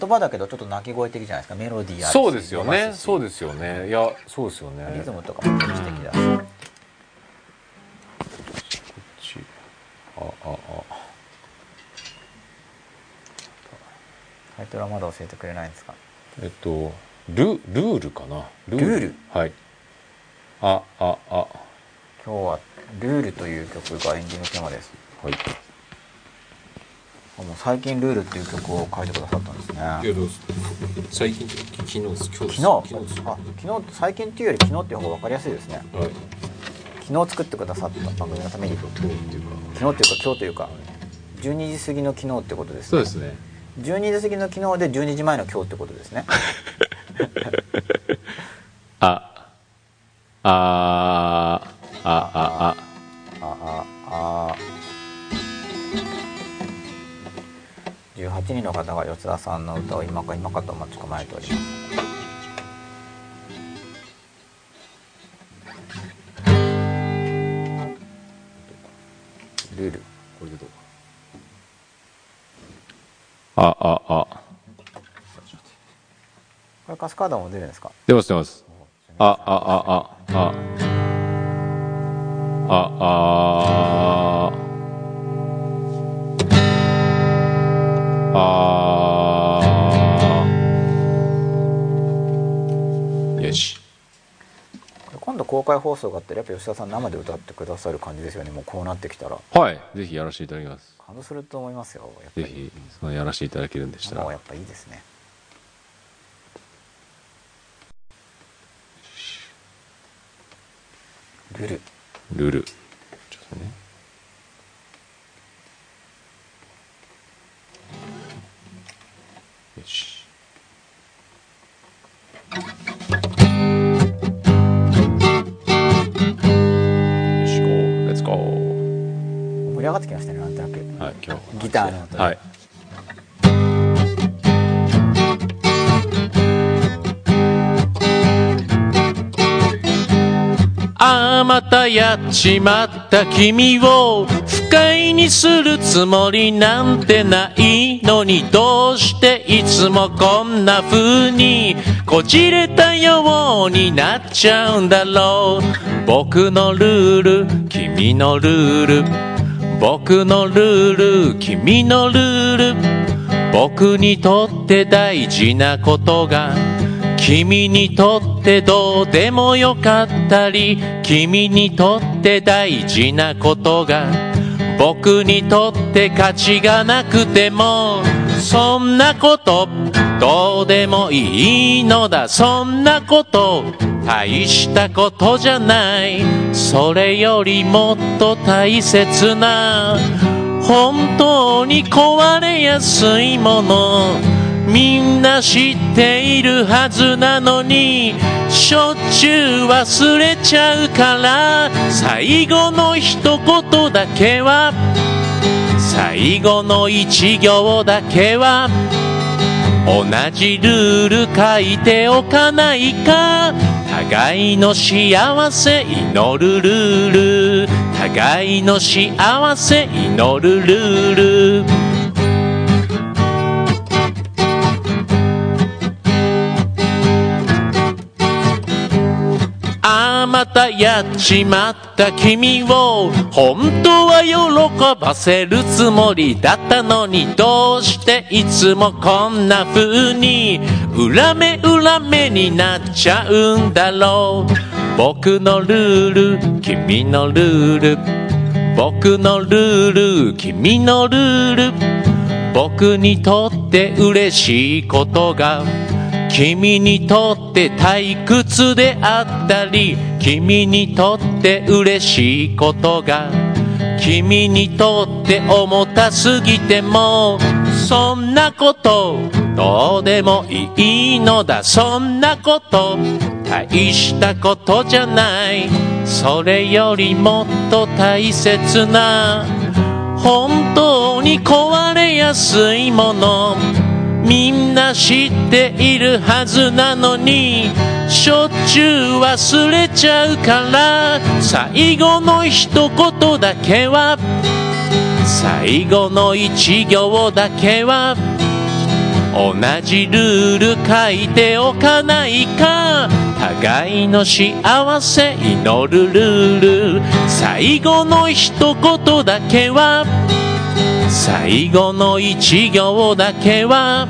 葉だけどちょっと鳴き声的じゃないですかメロディーあそうですよね。そうすですよね。いやそうですよね。リズムとかも劇的だ。し、こっち。あああ。タイトルはまだ教えてくれないんですか？えっとルルールかな。ルル。ール？はい。あああ。今日は「ルール」という曲がエンディングテーマです。はい。あもう最近「ルール」っていう曲を書いてくださったんですね。最近昨日です。今日昨日？あ昨日最近っていうより昨日っていう方が分かりやすいですね。はい。昨日作ってくださった番組のために。今日っていうか昨日っていうか今日というか12時過ぎの昨日ってことですね。そうですね。12時過ぎの昨日で12時前の今日ってことですね。あああああああ18人の方が吉田さんの歌を今か今かと待ち構えております。ルール。これでどうか。あああ。これカスカードも出るんですか？出ます出ます。ああああ公開放送があったらやっぱ吉田さん生で歌ってくださる感じですよね。もうこうなってきたら。はい。ぜひやらせていただきます。感動すると思いますよ。やっぱり。ぜひそのやらせていただけるんでしたら。生はやっぱいいですね。ルル。ルールたやっちまった君を不快にするつもりなんてないのにどうしていつもこんな風にこじれたようになっちゃうんだろう。僕のルール君のルール。僕のルール君のルール。僕にとって大事なことが君にとってどうでもよかったり君にとって大事なことが僕にとって価値がなくてもそんなことどうでもいいのだ。そんなこと大したことじゃない。それよりもっと大切な本当に壊れやすいもの。みんな知っているはずなのにしょっちゅう忘れちゃうから最後の一言だけは最後の一行だけは同じルール書いておかないか互いの幸せ祈るルール互いの幸せ祈るルール。またやっちまった君を本当は喜ばせるつもりだったのにどうしていつもこんな風に裏目裏目になっちゃうんだろう僕のルール君のルール僕のルール君のルール僕にとって嬉しいことが君にとって退屈であったり君にとって嬉しいことが君にとって重たすぎてもそんなことどうでもいいのだ。そんなこと大したことじゃない。それよりもっと大切な本当に壊れやすいもの。みんな知っているはずなのにしょっちゅう忘れちゃうから最後の一言だけは最後の一行だけは同じルール書いておかないか互いの幸せ祈るルール最後の一言だけは最後の一行だけは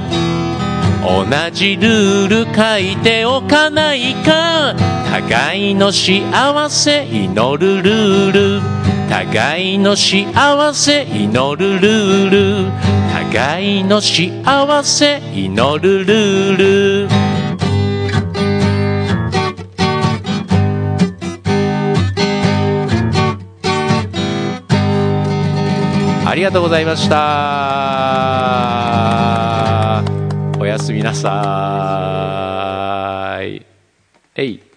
同じルール書いておかないか互いの幸せ祈るルール。互いの幸せ祈るルール。互いの幸せ祈るルール。りがとうございました。おやすみなさい。えい。